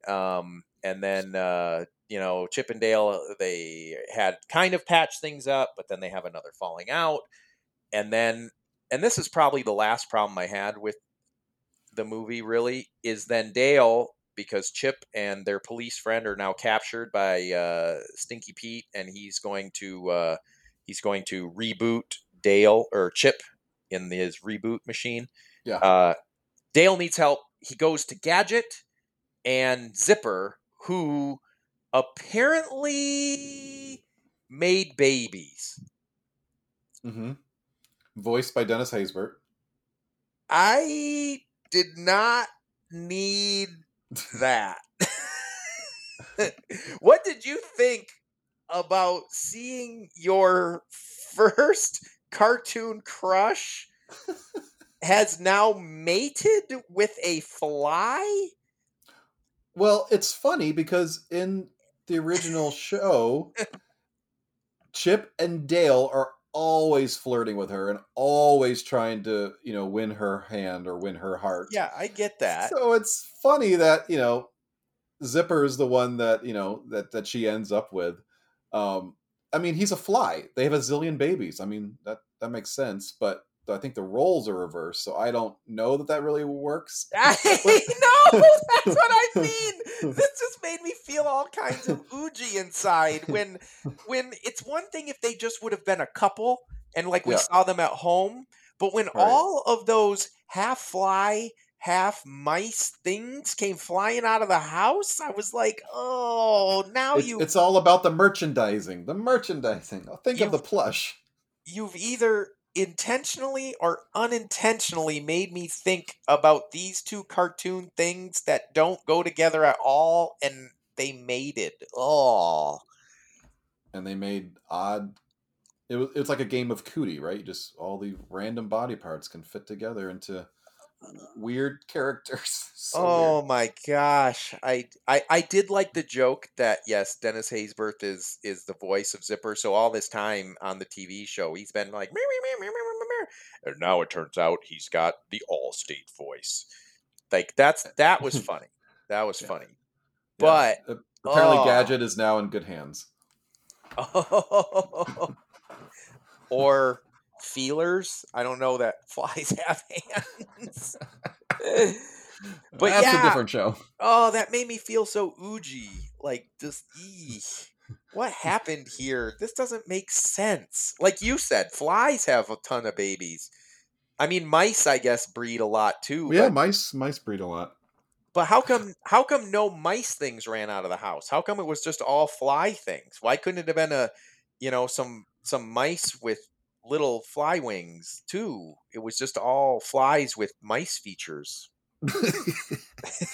Um, and then uh, you know Chippendale they had kind of patched things up, but then they have another falling out, and then and this is probably the last problem I had with the movie. Really, is then Dale because Chip and their police friend are now captured by uh, Stinky Pete, and he's going to uh, he's going to reboot Dale or Chip in his reboot machine. Yeah. Uh, Dale needs help. He goes to Gadget and Zipper, who apparently made babies. hmm Voiced by Dennis Haysbert. I did not need that. what did you think about seeing your first cartoon crush has now mated with a fly? Well, it's funny because in the original show, Chip and Dale are always flirting with her and always trying to, you know, win her hand or win her heart. Yeah, I get that. So it's funny that, you know, Zipper is the one that, you know, that that she ends up with. Um I mean, he's a fly. They have a zillion babies. I mean, that that makes sense, but I think the roles are reversed, so I don't know that that really works. I know that's what I mean. This just made me feel all kinds of oogy inside. When, when it's one thing if they just would have been a couple and like we Yeah. saw them at home, but when Right. all of those half fly, half mice things came flying out of the house, I was like, oh, now It's, you it's all about the merchandising. The merchandising. Think of the plush. you've either intentionally or unintentionally made me think about these two cartoon things that don't go together at all and they made it. Oh. and they made odd. It was it's like a game of cootie, right? Just all the random body parts can fit together into weird characters. So oh weird. my gosh. I, I I did like the joke that yes, Dennis Haysbert is is the voice of Zipper. So all this time on the TV show, he's been like "Meow, meow, meow, meow, meow, meow, meow." and now it turns out he's got the Allstate voice. Like that's that was funny. That was Yeah. funny. Yeah. But apparently, oh. Gadget is now in good hands. Oh. or feelers. I don't know that flies have hands. but That's yeah, a different show. oh, that made me feel so oogy. Like just eesh. What happened here? This doesn't make sense. Like you said, flies have a ton of babies. I mean, mice, I guess, breed a lot too. Yeah, but, mice mice breed a lot. but how come how come no mice things ran out of the house? How come it was just all fly things? Why couldn't it have been a you know some some mice with little fly wings too? It was just all flies with mice features.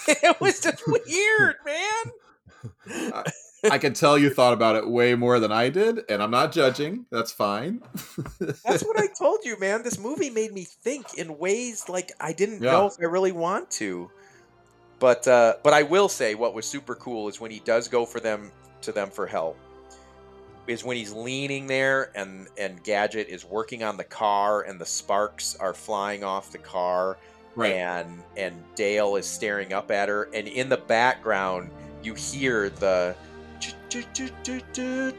it was just weird, man. I can tell you thought about it way more than I did, and I'm not judging. That's fine. That's what I told you, man. This movie made me think in ways like I didn't Yeah. know if I really want to. But uh, but I will say what was super cool is when he does go for them to them for help. Is when he's leaning there and and Gadget is working on the car and the sparks are flying off the car right. and and Dale is staring up at her and in the background you hear the do, do, do,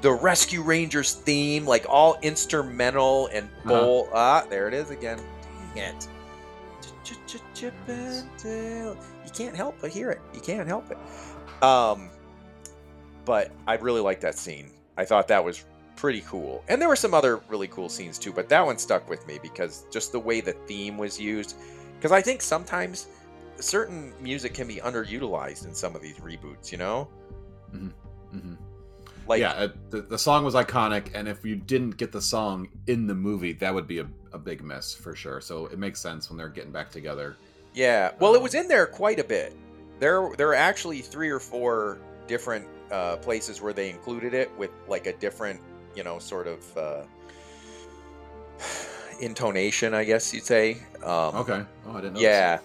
the Rescue Rangers theme, like all instrumental and bowl. Ah, there it is again. Dang it. Ch- ch- ch- Chip and Dale. You can't help but hear it. You can't help it. Um, but I really like that scene. I thought that was pretty cool. And there were some other really cool scenes too, but that one stuck with me because just the way the theme was used. Because I think sometimes certain music can be underutilized in some of these reboots, you know? hmm Like, yeah, it, the, the song was iconic, and if you didn't get the song in the movie, that would be a, a big miss for sure. So it makes sense when they're getting back together. Yeah, well, it um, was in there quite a bit. There, there are actually three or four different uh, places where they included it with like a different, you know, sort of uh, intonation, I guess you'd say. Um, Okay. Oh, I didn't know. Yeah,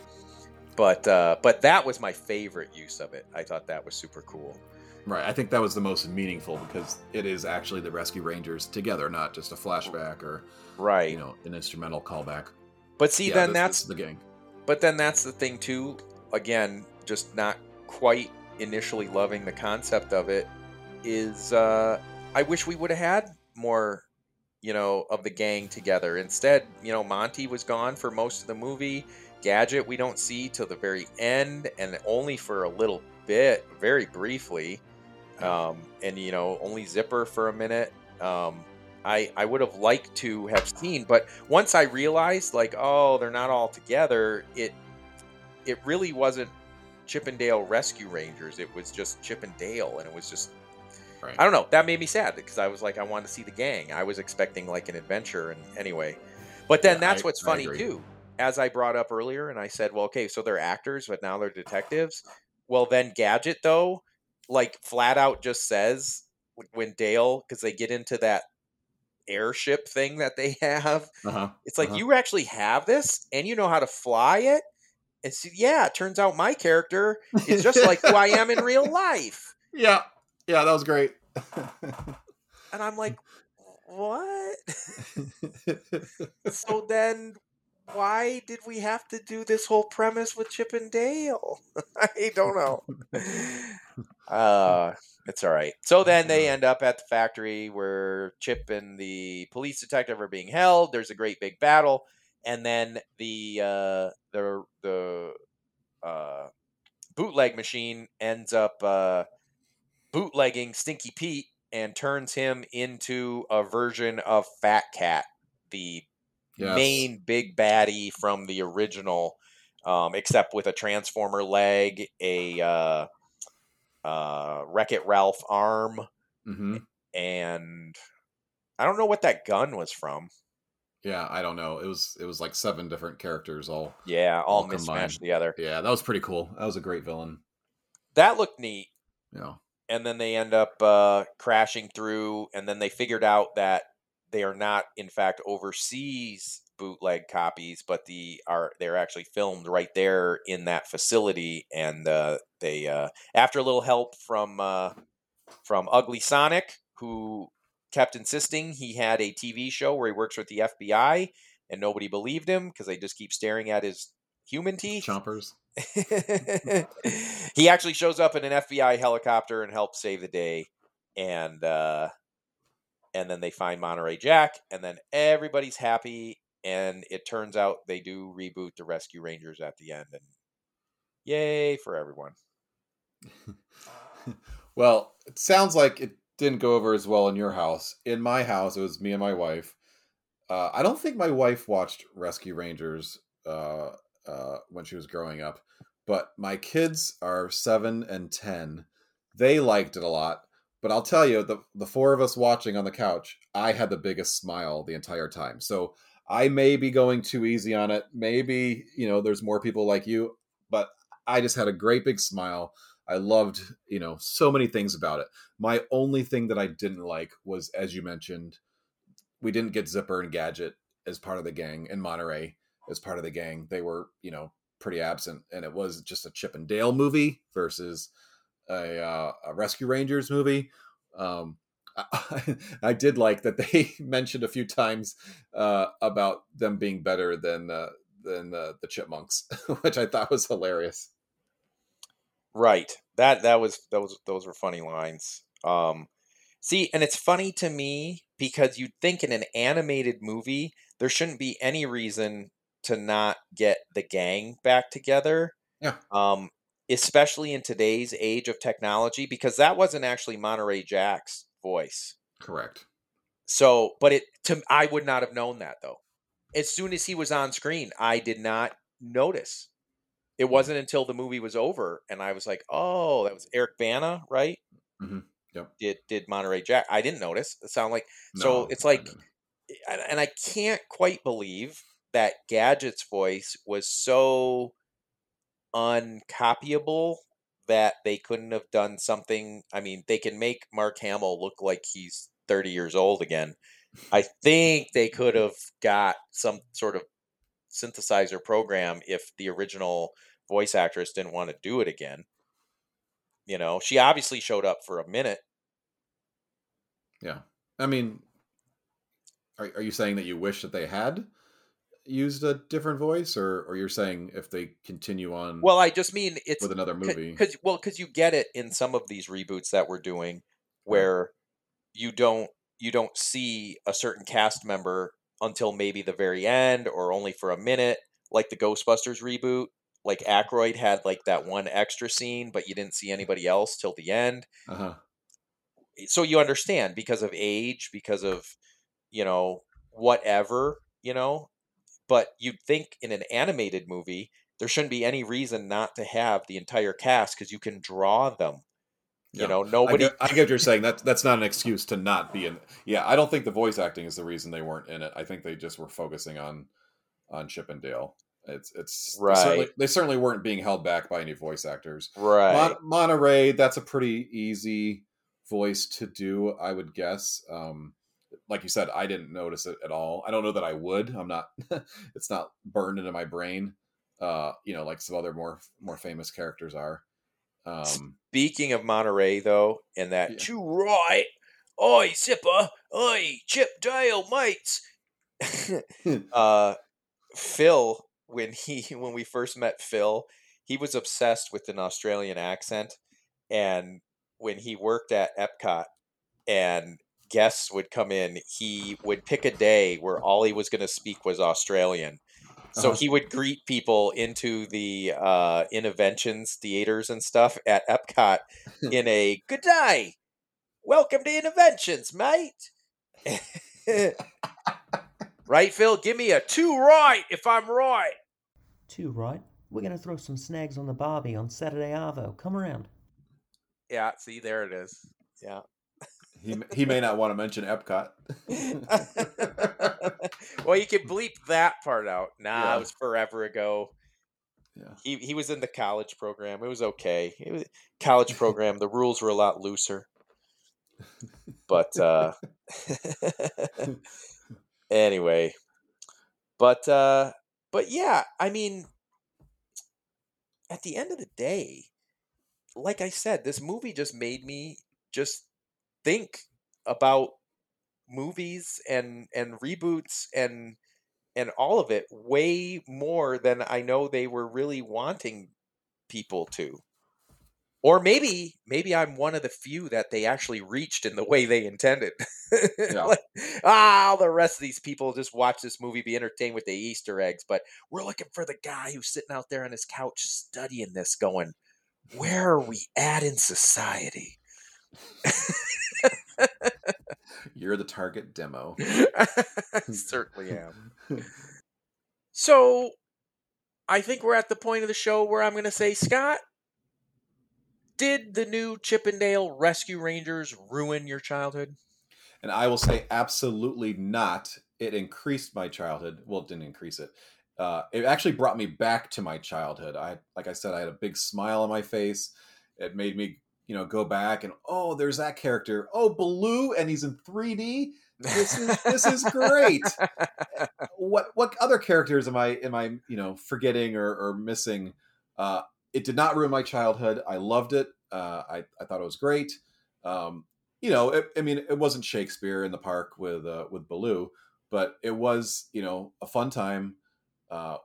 but uh, but that was my favorite use of it. I thought that was super cool. Right. I think that was the most meaningful because it is actually the Rescue Rangers together, not just a flashback or Right. you know an instrumental callback. but see, Yeah, then this- that's this the gang. But then that's the thing too. Again, just not quite initially loving the concept of it is uh I wish we would have had more, you know, of the gang together. Instead, you know, Monty was gone for most of the movie. Gadget we don't see till the very end and only for a little bit, very briefly. Um and you know, only Zipper for a minute. Um I, I would have liked to have seen, but once I realized like, oh, they're not all together, it it really wasn't Chippendale Rescue Rangers. It was just Chippendale, and it was just Right. I don't know. That made me sad because I was like, I wanted to see the gang. I was expecting like an adventure, and anyway. But then Yeah, that's I- what's I funny agree. too. As I brought up earlier, and I said, well, okay, so they're actors, but now they're detectives. Well, then Gadget though, like flat out just says when Dale, because they get into that airship thing that they have, Uh-huh. it's like Uh-huh. you actually have this and you know how to fly it. And so, yeah, it turns out my character is just like who I am in real life. Yeah. Yeah, that was great. And I'm like, what? so then why did we have to do this whole premise with Chip and Dale? I don't know. Uh, it's all right. So then they end up at the factory where Chip and the police detective are being held. There's a great big battle, and then the uh, the the uh, bootleg machine ends up uh, bootlegging Stinky Pete and turns him into a version of Fat Cat, the Yes. main big baddie from the original, um, except with a transformer leg, a uh, uh, Wreck It Ralph arm, hmm and I don't know what that gun was from. Yeah, I don't know. It was it was like seven different characters all. Yeah, all, All mismatched together. Yeah, that was pretty cool. That was a great villain. That looked neat. Yeah. and then they end up uh, crashing through and then they figured out that they are not in fact overseas bootleg copies but the are they're actually filmed right there in that facility and uh, they uh, after a little help from uh, from ugly sonic who kept insisting he had a tv show where he works with the fbi and nobody believed him because they just keep staring at his human teeth Chompers. he actually shows up in an FBI helicopter and helps save the day, and uh, and then they find Monterey Jack, and then everybody's happy, and it turns out they do reboot the Rescue Rangers at the end, and yay for everyone. well, it sounds like it didn't go over as well in your house. In my house, it was me and my wife. Uh, I don't think my wife watched Rescue Rangers uh, uh, when she was growing up, but my kids are seven and ten. They liked it a lot. But I'll tell you, the the four of us watching on the couch, I had the biggest smile the entire time. So I may be going too easy on it. Maybe you know, there's more people like you, but I just had a great big smile. I loved, you know, so many things about it. My only thing that I didn't like was, as you mentioned, we didn't get Zipper and Gadget as part of the gang in Monterey as part of the gang. They were, you know, pretty absent, and it was just a Chip and Dale movie versus a, uh, a Rescue Rangers movie. Um, I, I did like that they mentioned a few times uh, about them being better than than uh, the Chipmunks, which I thought was hilarious. Right. That that was those those were funny lines. Um See, and it's funny to me because you'd think in an animated movie there shouldn't be any reason to not get the gang back together. Yeah. Um, especially in today's age of technology, because that wasn't actually Monterey Jack's voice. Correct. So, but it to I would not have known that though. As soon as he was on screen, I did not notice. It wasn't until the movie was over and I was like, "Oh, that was Eric Bana, right?" Mhm. Yep. Did did Monterey Jack? I didn't notice. It sounded like so. It's like, didn't. and and I can't quite believe that Gadget's voice was so uncopyable that they couldn't have done something. I mean, they can make Mark Hamill look like he's 30 years old again. I think they could have got some sort of synthesizer program if the original voice actress didn't want to do it again. You know, she obviously showed up for a minute. Yeah. I mean, are, are you saying that you wish that they had used a different voice, or or you're saying if they continue on Well, I just mean it's with another movie? because well because you get it in some of these reboots that we're doing where you don't you don't see a certain cast member until maybe the very end or only for a minute like the ghostbusters reboot like Aykroyd had like that one extra scene but you didn't see anybody else till the end. Uh-huh. so you understand because of age because of you know whatever you know? But you'd think in an animated movie there shouldn't be any reason not to have the entire cast because you can draw them you Yeah. know I nobody get, I get what you're saying. That's that's not an excuse to not be in. Yeah, I don't think the voice acting is the reason they weren't in it. I think they just were focusing on on Chip and Dale. It's it's they certainly, Right. they certainly weren't being held back by any voice actors. right Mon- Monterey, that's a pretty easy voice to do, I would guess. Um, like you said, I didn't notice it at all. I don't know that I would. I'm not. it's not burned into my brain. Uh, you know, like some other more more famous characters are. Um, speaking of monterey though and that Yeah. you right oi zipper! Oi chip dale mates! Uh phil when he when we first met phil he was obsessed with an australian accent and when he worked at epcot and guests would come in he would pick a day where all he was going to speak was australian so Uh-huh. he would greet people into the uh Innoventions theaters and stuff at epcot in a good day welcome to Innoventions mate right phil give me a two right if i'm right Two right. We're gonna throw some snags on the Barbie on Saturday Arvo. Come around. yeah see there it is yeah he he may not want to mention Epcot. well, you can bleep that part out. Nah, Yeah. it was forever ago. Yeah. He he was in the college program. It was okay. It was college program. The rules were a lot looser. But uh anyway. But uh but yeah, I mean at the end of the day, like I said, this movie just made me just think about movies and and reboots and and all of it way more than I know they were really wanting people to. Or maybe maybe I'm one of the few that they actually reached in the way they intended. Yeah. like, ah, all the rest of these people just watch this movie, be entertained with the Easter eggs, but we're looking for the guy who's sitting out there on his couch studying this, going, "Where are we at in society?" You're the target demo. I certainly am. So, I think we're at the point of the show where I'm going to say, Scott, did the new Chippendale Rescue Rangers ruin your childhood? And I will say absolutely not. It increased my childhood. Well, it didn't increase it. Uh, it actually brought me back to my childhood. I, like I said, I had a big smile on my face. It made me, you know, go back and oh, there's that character. Oh, Baloo, and he's in 3D. This is this is great. what what other characters am I am I you know forgetting or, or missing? Uh, it did not ruin my childhood. I loved it. Uh, I I thought it was great. Um, you know, it, I mean, it wasn't Shakespeare in the park with uh, with Baloo, but it was you know a fun time. Uh,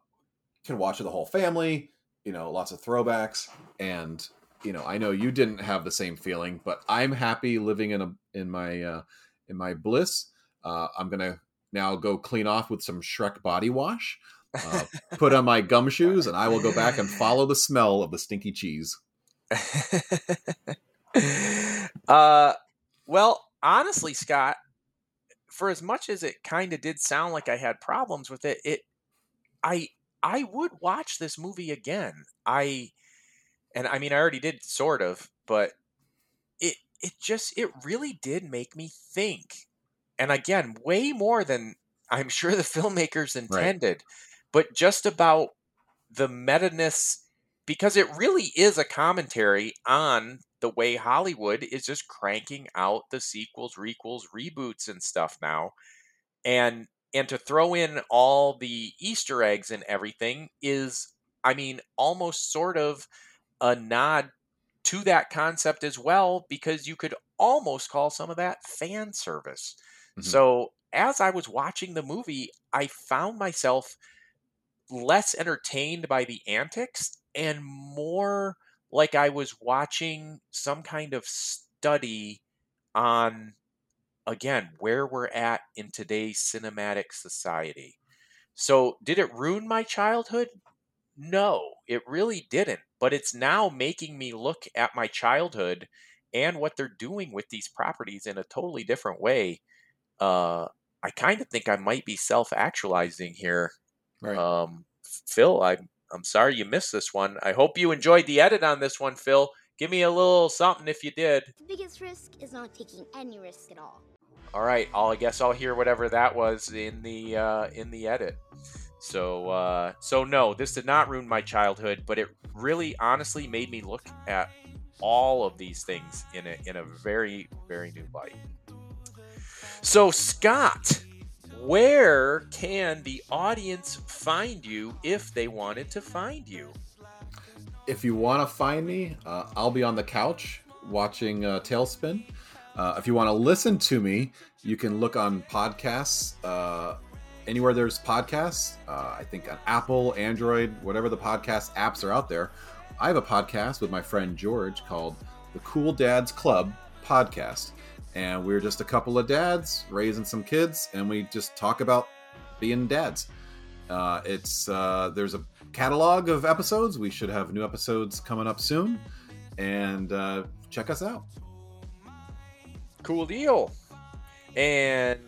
can watch with the whole family. You know, lots of throwbacks, and you know, I know you didn't have the same feeling, but I'm happy living in a in my uh, in my bliss. Uh, I'm gonna now go clean off with some Shrek body wash, uh, put on my gumshoes, and I will go back and follow the smell of the stinky cheese. uh, well, honestly, Scott, for as much as it kind of did sound like I had problems with it, it I I would watch this movie again. I and I mean I already did sort of, but it it just it really did make me think. And again, way more than I'm sure the filmmakers intended, but just about the meta-ness because it really is a commentary on the way Hollywood is just cranking out the sequels, requels, reboots and stuff now. And and to throw in all the Easter eggs and everything is I mean almost sort of a nod to that concept as well because you could almost call some of that fan service. Mhm. So as I was watching the movie, I found myself less entertained by the antics and more like I was watching some kind of study on again where we're at in today's cinematic society. So, did it ruin my childhood? No, it really didn't. But it's now making me look at my childhood and what they're doing with these properties in a totally different way. Uh, I kind of think I might be self actualizing here Right. um, Phil, I'm I'm sorry you missed this one. I hope you enjoyed the edit on this one, Phil. Give me a little something if you did. The biggest risk is not taking any risk at all. All right, I'll I guess I'll hear whatever that was in the uh, in the edit. So uh, so no, this did not ruin my childhood, but it really honestly made me look at all of these things in a in a very very new light. So Scott, where can the audience find you if they wanted to find you? if you want to find me, uh, I'll be on the couch watching uh, TaleSpin. Uh, if you want to listen to me, you can look on podcasts. Anywhere there's podcasts, uh, I think on Apple, Android, whatever the podcast apps are out there. I have a podcast with my friend George called the Cool Dads Club Podcast. And we're just a couple of dads raising some kids, and we just talk about being dads. Uh, it's uh, there's a catalog of episodes. We should have new episodes coming up soon, and uh, check us out. Cool deal. And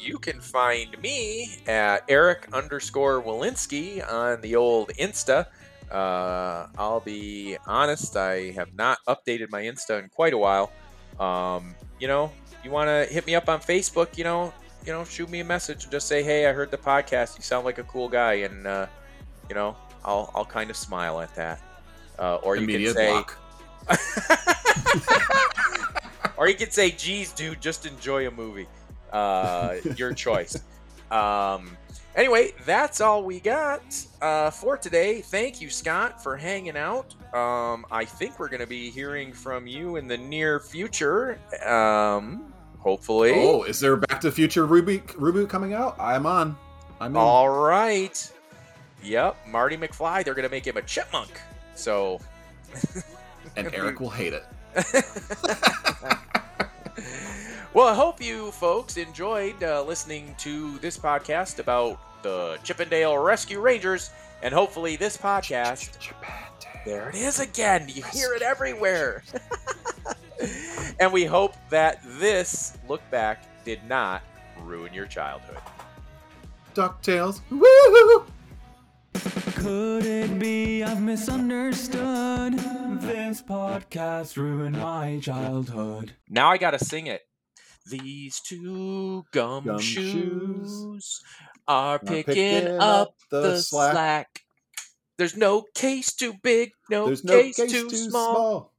you can find me at Eric underscore Walensky on the old Insta. Uh, I'll be honest, I have not updated my Insta in quite a while. Um, you know, you want to hit me up on Facebook, you know, you know, shoot me a message and just say, "Hey, I heard the podcast. You sound like a cool guy," and uh, you know, I'll I'll kind of smile at that. Uh, or you can say, or you could say, "Geez, dude, just enjoy a movie." Uh, your choice. Um, anyway, that's all we got uh, for today. Thank you, Scott, for hanging out. Um, I think we're going to be hearing from you in the near future. Um, hopefully. Oh, is there a Back to the Future reboot reboot coming out? I'm on. I'm in. All right. Yep, Marty McFly. They're going to make him a chipmunk. So. and Eric will hate it. well, I hope you folks enjoyed uh, listening to this podcast about the Chip 'n Dale Rescue Rangers, and hopefully this podcast. There it is again. You hear it everywhere. and we hope that this look back did not ruin your childhood. Ducktales. Woo! Could it be I've misunderstood? This podcast ruined my childhood. Now I gotta sing it. These two gumshoes Gumshoes are picking, up the slack. There's no case too big, no, There's no case, case too, small.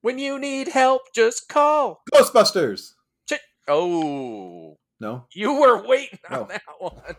When you need help, just call. Ghostbusters. Ch- oh, No. you were waiting on that one.